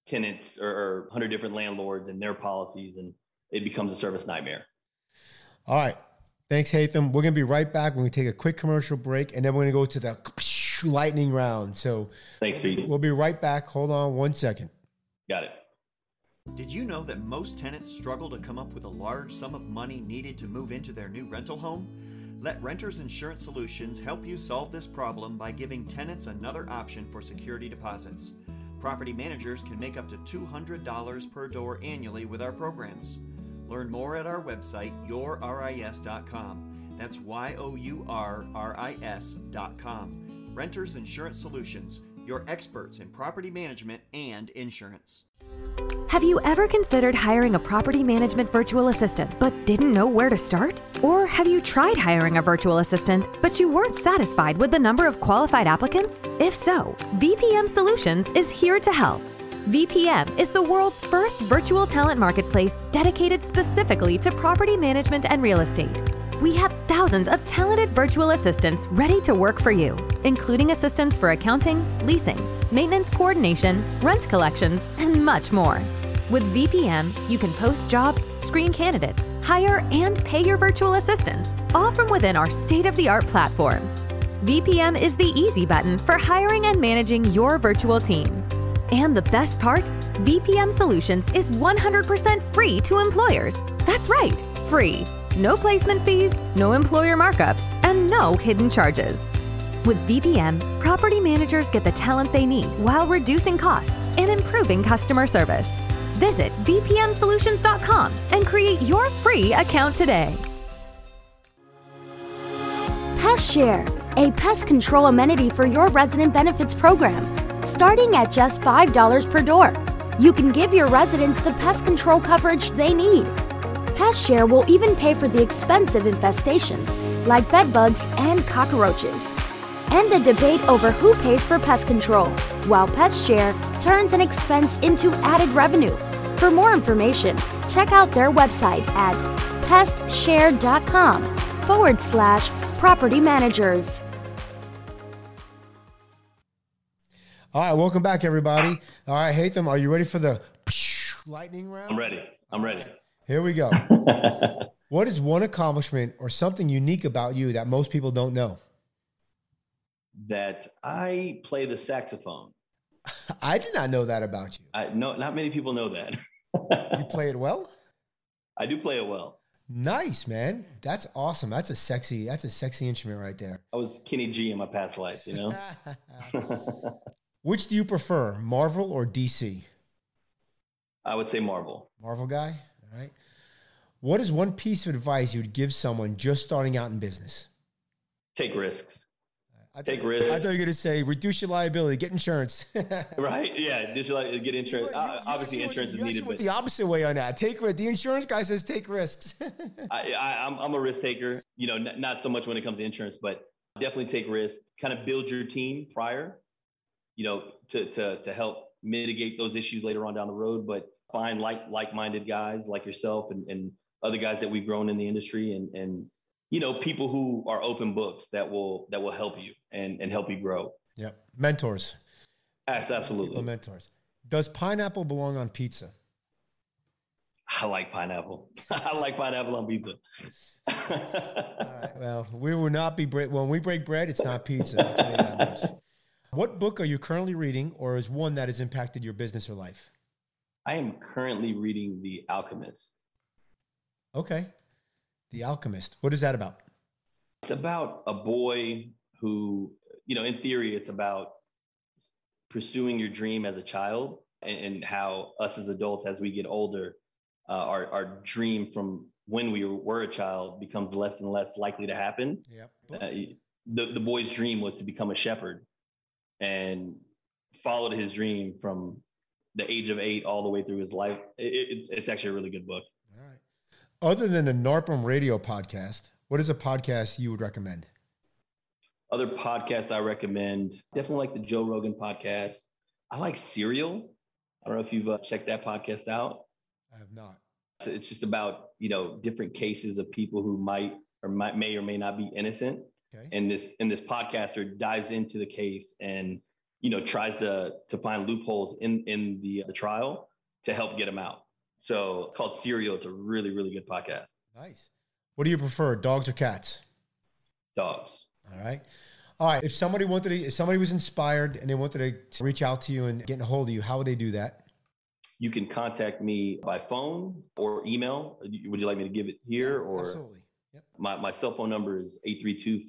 [SPEAKER 5] tenants or, or hundred different landlords and their policies, and it becomes a service nightmare.
[SPEAKER 2] All right. Thanks, Haitham. We're going to be right back when we take a quick commercial break, and then we're going to go to the lightning round. So,
[SPEAKER 5] thanks, Pete.
[SPEAKER 2] We'll be right back. Hold on one second.
[SPEAKER 5] Got it.
[SPEAKER 6] Did you know that most tenants struggle to come up with a large sum of money needed to move into their new rental home? Let Renters Insurance Solutions help you solve this problem by giving tenants another option for security deposits. Property managers can make up to $200 per door annually with our programs. Learn more at our website, yourris.com. That's Y O U R R I S.com. Renters Insurance Solutions, your experts in property management and insurance.
[SPEAKER 4] Have you ever considered hiring a property management virtual assistant but didn't know where to start? Or have you tried hiring a virtual assistant but you weren't satisfied with the number of qualified applicants? If so, VPM Solutions is here to help. VPM is the world's first virtual talent marketplace dedicated specifically to property management and real estate. We have thousands of talented virtual assistants ready to work for you, including assistants for accounting, leasing, maintenance coordination, rent collections, and much more. With VPM, you can post jobs, screen candidates, hire, and pay your virtual assistants, all from within our state of the art platform. VPM is the easy button for hiring and managing your virtual team. And the best part? VPM Solutions is 100% free to employers. That's right, free. No placement fees, no employer markups, and no hidden charges. With VPM, property managers get the talent they need while reducing costs and improving customer service. Visit VPMSolutions.com and create your free account today.
[SPEAKER 7] Pest Share, a pest control amenity for your resident benefits program, starting at just $5 per door. You can give your residents the pest control coverage they need Pest Share will even pay for the expensive infestations like bedbugs and cockroaches. And the debate over who pays for pest control, while Pest Share turns an expense into added revenue. For more information, check out their website at pestshare.com forward slash property managers.
[SPEAKER 2] All right, welcome back, everybody. All right, Haitham, are you ready for the lightning round?
[SPEAKER 5] I'm ready. I'm ready.
[SPEAKER 2] Here we go. what is one accomplishment or something unique about you that most people don't know?
[SPEAKER 5] That I play the saxophone.
[SPEAKER 2] I did not know that about you.
[SPEAKER 5] I, no, not many people know that.
[SPEAKER 2] you play it well?
[SPEAKER 5] I do play it well.
[SPEAKER 2] Nice, man. That's awesome. That's a sexy. That's a sexy instrument right there.
[SPEAKER 5] I was Kenny G in my past life, you know.
[SPEAKER 2] Which do you prefer, Marvel or DC?
[SPEAKER 5] I would say Marvel.
[SPEAKER 2] Marvel guy right? What is one piece of advice you would give someone just starting out in business?
[SPEAKER 5] Take risks.
[SPEAKER 2] I
[SPEAKER 5] Take
[SPEAKER 2] thought,
[SPEAKER 5] risks.
[SPEAKER 2] I thought you were going to say reduce your liability, get insurance.
[SPEAKER 5] right? Yeah, reduce your liability, get insurance. You, you, uh, obviously, insurance
[SPEAKER 2] the,
[SPEAKER 5] is needed.
[SPEAKER 2] Went but the opposite way on that. Take risk. The insurance guy says take risks.
[SPEAKER 5] I, I, am I'm a risk taker. You know, n- not so much when it comes to insurance, but definitely take risks. Kind of build your team prior. You know, to to to help mitigate those issues later on down the road. But find like like-minded guys like yourself and, and other guys that we've grown in the industry and and you know people who are open books that will that will help you and and help you grow
[SPEAKER 2] yeah mentors That's
[SPEAKER 5] absolutely
[SPEAKER 2] people mentors does pineapple belong on pizza
[SPEAKER 5] I like pineapple. I like pineapple on pizza.
[SPEAKER 2] All right, well, we will not be when we break bread. It's not pizza. What book are you currently reading, or is one that has impacted your business or life?
[SPEAKER 5] I am currently reading The Alchemist.
[SPEAKER 2] Okay. The Alchemist. What is that about?
[SPEAKER 5] It's about a boy who, you know, in theory, it's about pursuing your dream as a child and, and how us as adults, as we get older, uh, our, our dream from when we were a child becomes less and less likely to happen.
[SPEAKER 2] Yep.
[SPEAKER 5] Uh, the, the boy's dream was to become a shepherd and followed his dream from the age of eight all the way through his life. It, it, it's actually a really good book.
[SPEAKER 2] All right. Other than the NARPM radio podcast, what is a podcast you would recommend?
[SPEAKER 5] Other podcasts I recommend, definitely like the Joe Rogan podcast. I like Serial. I don't know if you've uh, checked that podcast out.
[SPEAKER 2] I have not.
[SPEAKER 5] It's just about you know different cases of people who might or might may or may not be innocent.
[SPEAKER 2] Okay.
[SPEAKER 5] And this and this podcaster dives into the case and you know tries to to find loopholes in in the uh, the trial to help get them out. So it's called Serial. It's a really really good podcast.
[SPEAKER 2] Nice. What do you prefer, dogs or cats?
[SPEAKER 5] Dogs.
[SPEAKER 2] All right. All right. If somebody wanted to, if somebody was inspired and they wanted to reach out to you and get a hold of you, how would they do that?
[SPEAKER 5] You can contact me by phone or email. Would you like me to give it here or?
[SPEAKER 2] Absolutely. Yep.
[SPEAKER 5] My, my cell phone number is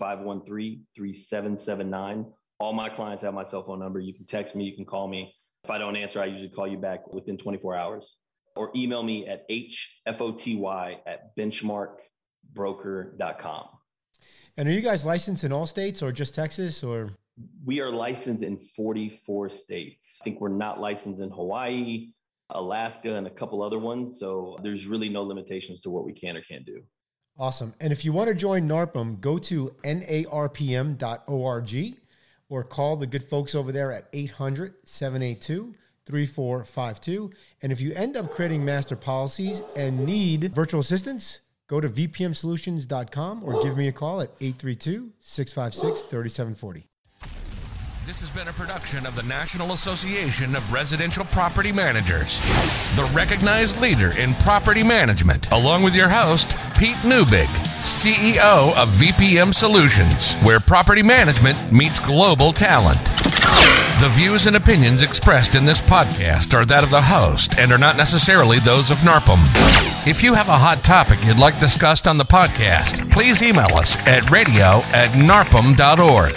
[SPEAKER 5] 832-513-3779. All my clients have my cell phone number. You can text me, you can call me. If I don't answer, I usually call you back within 24 hours. Or email me at hfoty at benchmarkbroker.com.
[SPEAKER 2] And are you guys licensed in all states or just Texas or?
[SPEAKER 5] We are licensed in 44 states. I think we're not licensed in Hawaii, Alaska, and a couple other ones. So there's really no limitations to what we can or can't do.
[SPEAKER 2] Awesome. And if you want to join NARPM, go to narpm.org or call the good folks over there at 800 782 3452. And if you end up creating master policies and need virtual assistance, go to vpmsolutions.com or give me a call at 832 656 3740.
[SPEAKER 1] This has been a production of the National Association of Residential Property Managers, the recognized leader in property management, along with your host, Pete Neubig, CEO of VPM Solutions, where property management meets global talent. The views and opinions expressed in this podcast are that of the host and are not necessarily those of NARPM. If you have a hot topic you'd like discussed on the podcast, please email us at radio at narpm.org.